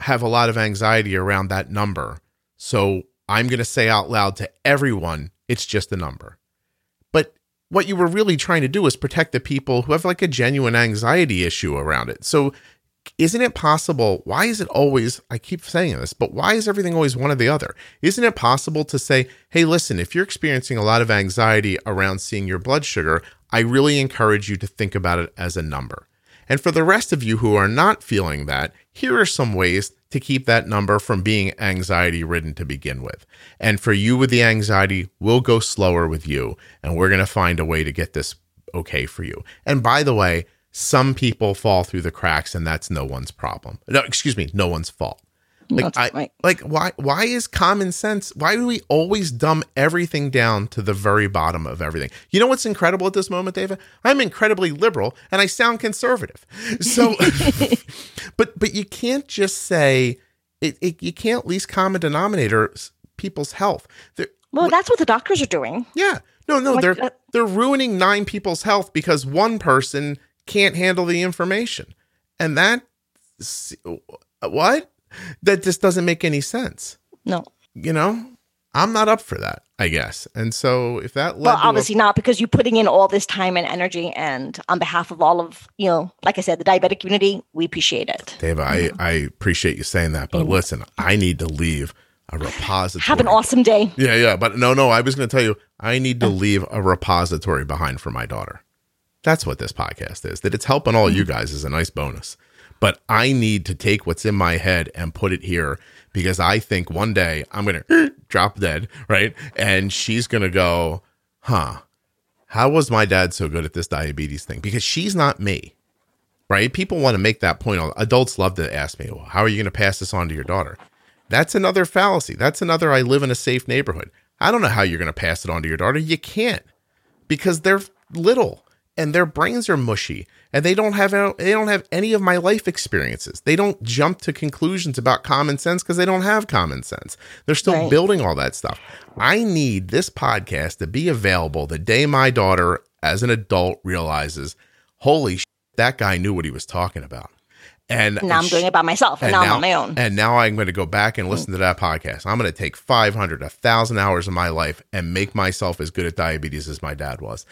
have a lot of anxiety around that number so i'm going to say out loud to everyone it's just a number but what you were really trying to do is protect the people who have like a genuine anxiety issue around it so isn't it possible? Why is it always, I keep saying this, but why is everything always one or the other? Isn't it possible to say, hey, listen, if you're experiencing a lot of anxiety around seeing your blood sugar, I really encourage you to think about it as a number. And for the rest of you who are not feeling that, here are some ways to keep that number from being anxiety ridden to begin with. And for you with the anxiety, we'll go slower with you and we're going to find a way to get this okay for you. And by the way, some people fall through the cracks and that's no one's problem. No, excuse me, no one's fault. Like I like why why is common sense why do we always dumb everything down to the very bottom of everything? You know what's incredible at this moment, David? I'm incredibly liberal and I sound conservative. So but but you can't just say it, it you can't least common denominator people's health. There, Well, that's what the doctors are doing. yeah. No, no, Like they're that- they're ruining nine people's health because one person can't handle the information. And that what? That just doesn't make any sense. No. You know? I'm not up for that, I guess. And so if that Well, to a- obviously not because you're putting in all this time and energy, and on behalf of all of you know, like I said, the diabetic community, we appreciate it. Dave, I, I appreciate you saying that, but listen, I need to leave a repository. Have an awesome day. Yeah, yeah, but no, no, I was going to tell you, I need to leave a repository behind for my daughter. That's what this podcast is. That it's helping all mm-hmm. you guys is a nice bonus. But I need to take what's in my head and put it here because I think one day I'm going to drop dead, right? And she's going to go, huh, how was my dad so good at this diabetes thing? Because she's not me, right? People want to make that point. Adults love to ask me, well, how are you going to pass this on to your daughter? That's another fallacy. That's another I live in a safe neighborhood. I don't know how you're going to pass it on to your daughter. You can't because they're little and their brains are mushy and they don't have they don't have any of my life experiences. They don't jump to conclusions about common sense because they don't have common sense. They're still Right. building all that stuff. I need this podcast to be available the day my daughter as an adult realizes, holy shit, that guy knew what he was talking about. And Now I'm doing it by myself, and, now, I'm on my own. and now I'm going to go back and listen to that podcast. I'm going to take 500, 1,000 hours of my life and make myself as good at diabetes as my dad was.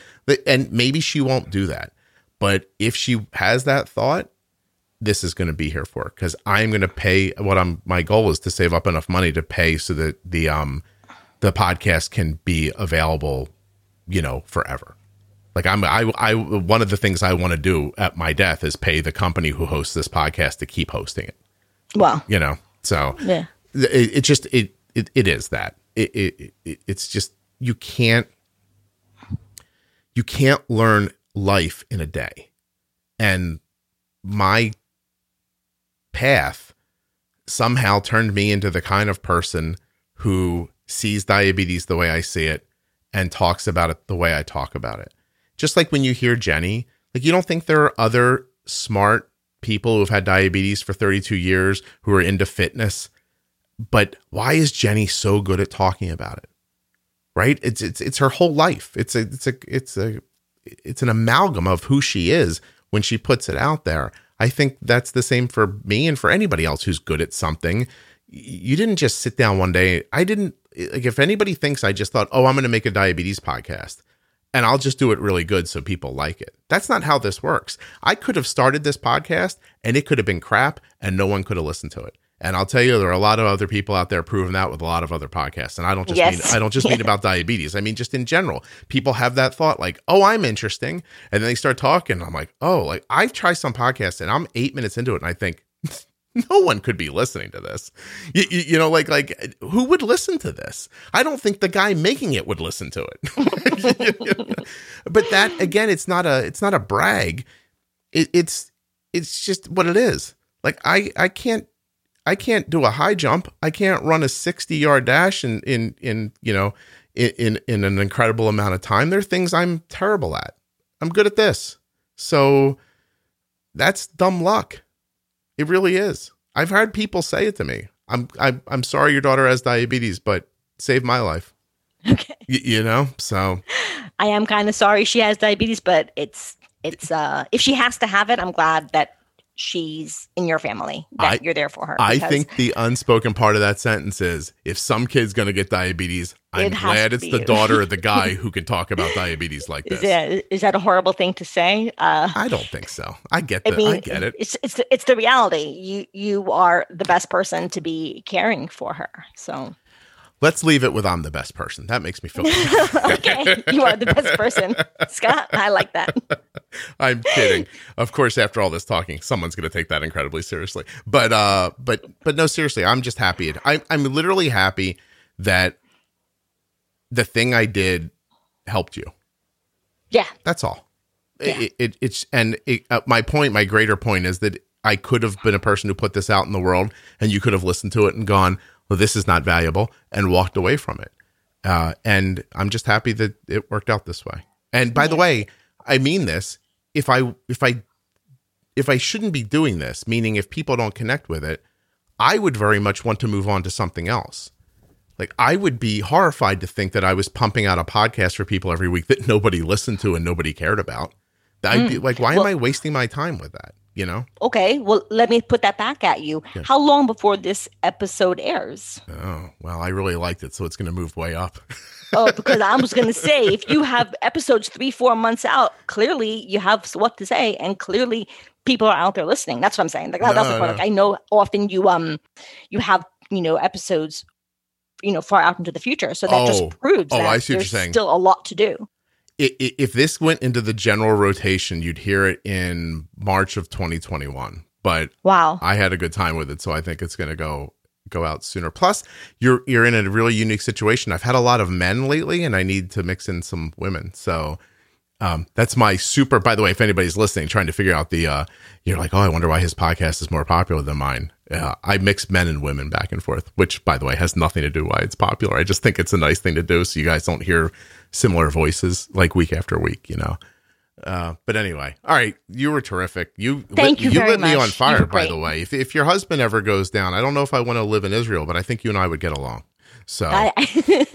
And maybe she won't do that. But if she has that thought, this is going to be here for her because I'm going to pay what I'm, my goal is to save up enough money to pay so that the, um, the podcast can be available, you know, forever. Like I'm, I, I, one of the things I want to do at my death is pay the company who hosts this podcast to keep hosting it. Wow. You know, so Yeah. it, it just it, it it is that it, it, it it's just you can't you can't learn life in a day and my path somehow turned me into the kind of person who sees diabetes the way I see it and talks about it the way I talk about it. Just like when you hear Jenny, like you don't think there are other smart people who've had diabetes for 32 years who are into fitness, but why is Jenny so good at talking about it? Right? It's it's it's her whole life. It's a it's a it's a it's an amalgam of who she is when she puts it out there. I think that's the same for me and for anybody else who's good at something. You didn't just sit down one day. I didn't like if anybody thinks I just thought, "Oh, I'm going to make a diabetes podcast." And I'll just do it really good so people like it. That's not how this works. I could have started this podcast and it could have been crap and no one could have listened to it. And I'll tell you, there are a lot of other people out there proving that with a lot of other podcasts. And I don't just Yes. mean I don't just mean about diabetes. I mean just in general. People have that thought like, "Oh, I'm interesting," and then they start talking. I'm like, "Oh, like I've tried some podcasts and I'm eight minutes into it, and I think." No one could be listening to this. You, you, you know, like like who would listen to this? I don't think the guy making it would listen to it. but that again, it's not a it's not a brag. It, it's it's just what it is. Like I I can't I can't do a high jump. I can't run a 60 yard dash in in in you know in, in in an incredible amount of time. There are things I'm terrible at. I'm good at this. So that's dumb luck. It really is. I've heard people say it to me. I'm I'm I'm sorry your daughter has diabetes, but save my life. Okay. Y- you know? So I am kind of sorry she has diabetes, but it's it's uh if she has to have it, I'm glad that she's in your family. That I- you're there for her. I think the unspoken part of that sentence is if some kid's going to get diabetes, I'm It glad it's the daughter of the guy who can talk about diabetes like is this. that is that a horrible thing to say? Uh I don't think so. I get I that. mean, I get it. It's it's it's the reality. You you are the best person to be caring for her. So Let's leave it with I'm the best person. That makes me feel good. okay, you are the best person, Scott. I like that. I'm kidding. Of course, after all this talking, someone's going to take that incredibly seriously. But uh but but no seriously, I'm just happy. I I'm literally happy that the thing I did helped you. Yeah, That's all. Yeah. It, it it's and it, uh, my point, my greater point is that I could have been a person who put this out in the world, and you could have listened to it and gone, "Well, this is not valuable," and walked away from it. Uh, and I'm just happy that it worked out this way. And by the way, I mean this. If I if I if I shouldn't be doing this, meaning if people don't connect with it, I would very much want to move on to something else. Like I would be horrified to think that I was pumping out a podcast for people every week that nobody listened to and nobody cared about. I'd be like, why am I wasting my time with that? You know? okay. Well, let me put that back at you. How long before this episode airs? Oh, well, I really liked it, so it's going to move way up. Oh, because I was going to say, if you have episodes three, four months out, clearly you have what to say, and clearly people are out there listening. That's what I'm saying. Like, that- that's the No, point. no. Like, I know often you um you have you know episodes you know far out into the future, so that Oh. just proves Oh, that I see what you're there's saying. still a lot to do. If this went into the general rotation, you'd hear it in March of 2021. But Wow. I had a good time with it, so I think it's going to go go out sooner. Plus, you're you're in a really unique situation. I've had a lot of men lately, and I need to mix in some women. So um, that's my super. By the way, if anybody's listening, trying to figure out the, uh, you're like, oh, I wonder why his podcast is more popular than mine. Uh, I mix men and women back and forth, which, by the way, has nothing to do why it's popular. I just think it's a nice thing to do, so you guys don't hear similar voices like week after week. You know. Uh, but anyway, all right, you were terrific. You Thank lit, you you lit me much. on You fire. By great. the way, if if your husband ever goes down, I don't know if I want to live in Israel, but I think you and I would get along. So, I,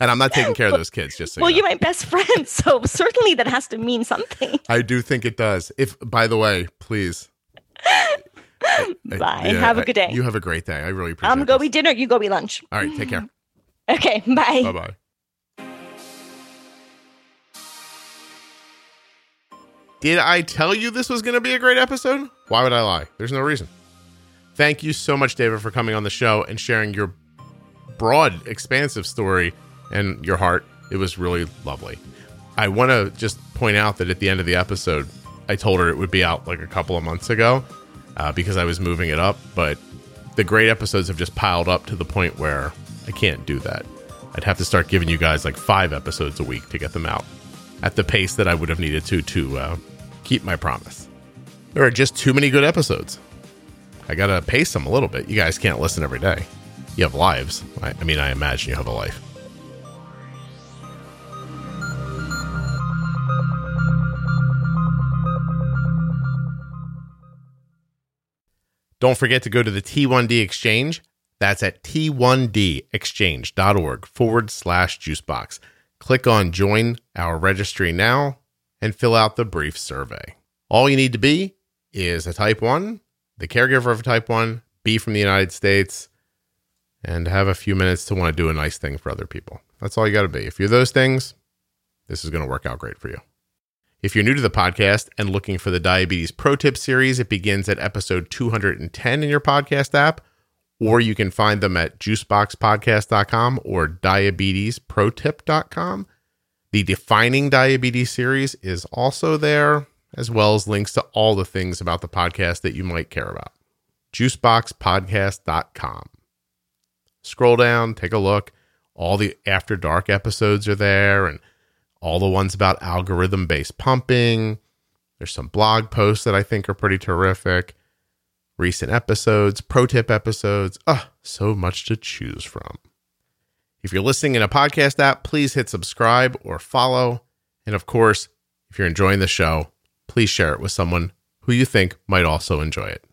and I'm not taking care of those kids. Just so well, you you're know. my best friend, so certainly that has to mean something. I do think it does. If, by the way, please. I- Bye. Have a good day. You have a great day. I really appreciate. I'm gonna go this. eat dinner. You go eat lunch. All right, take care. Okay. Bye. Bye bye. Did I tell you this was going to be a great episode? Why would I lie? There's no reason. Thank you so much, David, for coming on the show and sharing your broad, expansive story and your heart. It was really lovely. I want to just point out that at the end of the episode, I told her it would be out like a couple of months ago uh, because I was moving it up. But the great episodes have just piled up to the point where I can't do that. I'd have to start giving you guys like five episodes a week to get them out at the pace that I would have needed to to uh, keep my promise. There are just too many good episodes. I gotta pace them a little bit. You guys can't listen every day. You have lives. I, I mean, I imagine you have a life. Don't forget to go to the T1D Exchange. That's at t1dexchange.org forward slash juicebox. Click on Join Our Registry Now and fill out the brief survey. All you need to be is a type 1, the caregiver of a type 1, be from the United States, and have a few minutes to want to do a nice thing for other people. That's all you got to be. If you're those things, this is going to work out great for you. If you're new to the podcast and looking for the Diabetes Pro Tip series, it begins at episode 210 in your podcast app, or you can find them at juiceboxpodcast.com or diabetesprotip.com. The Defining Diabetes series is also there, as well as links to all the things about the podcast that you might care about. juiceboxpodcast.com. Scroll down, take a look. All the After Dark episodes are there, and all the ones about algorithm based pumping. There's some blog posts that I think are pretty terrific. Recent episodes, pro tip episodes. Ah, oh, so much to choose from. If you're listening in a podcast app, please hit subscribe or follow. And of course, if you're enjoying the show, please share it with someone who you think might also enjoy it.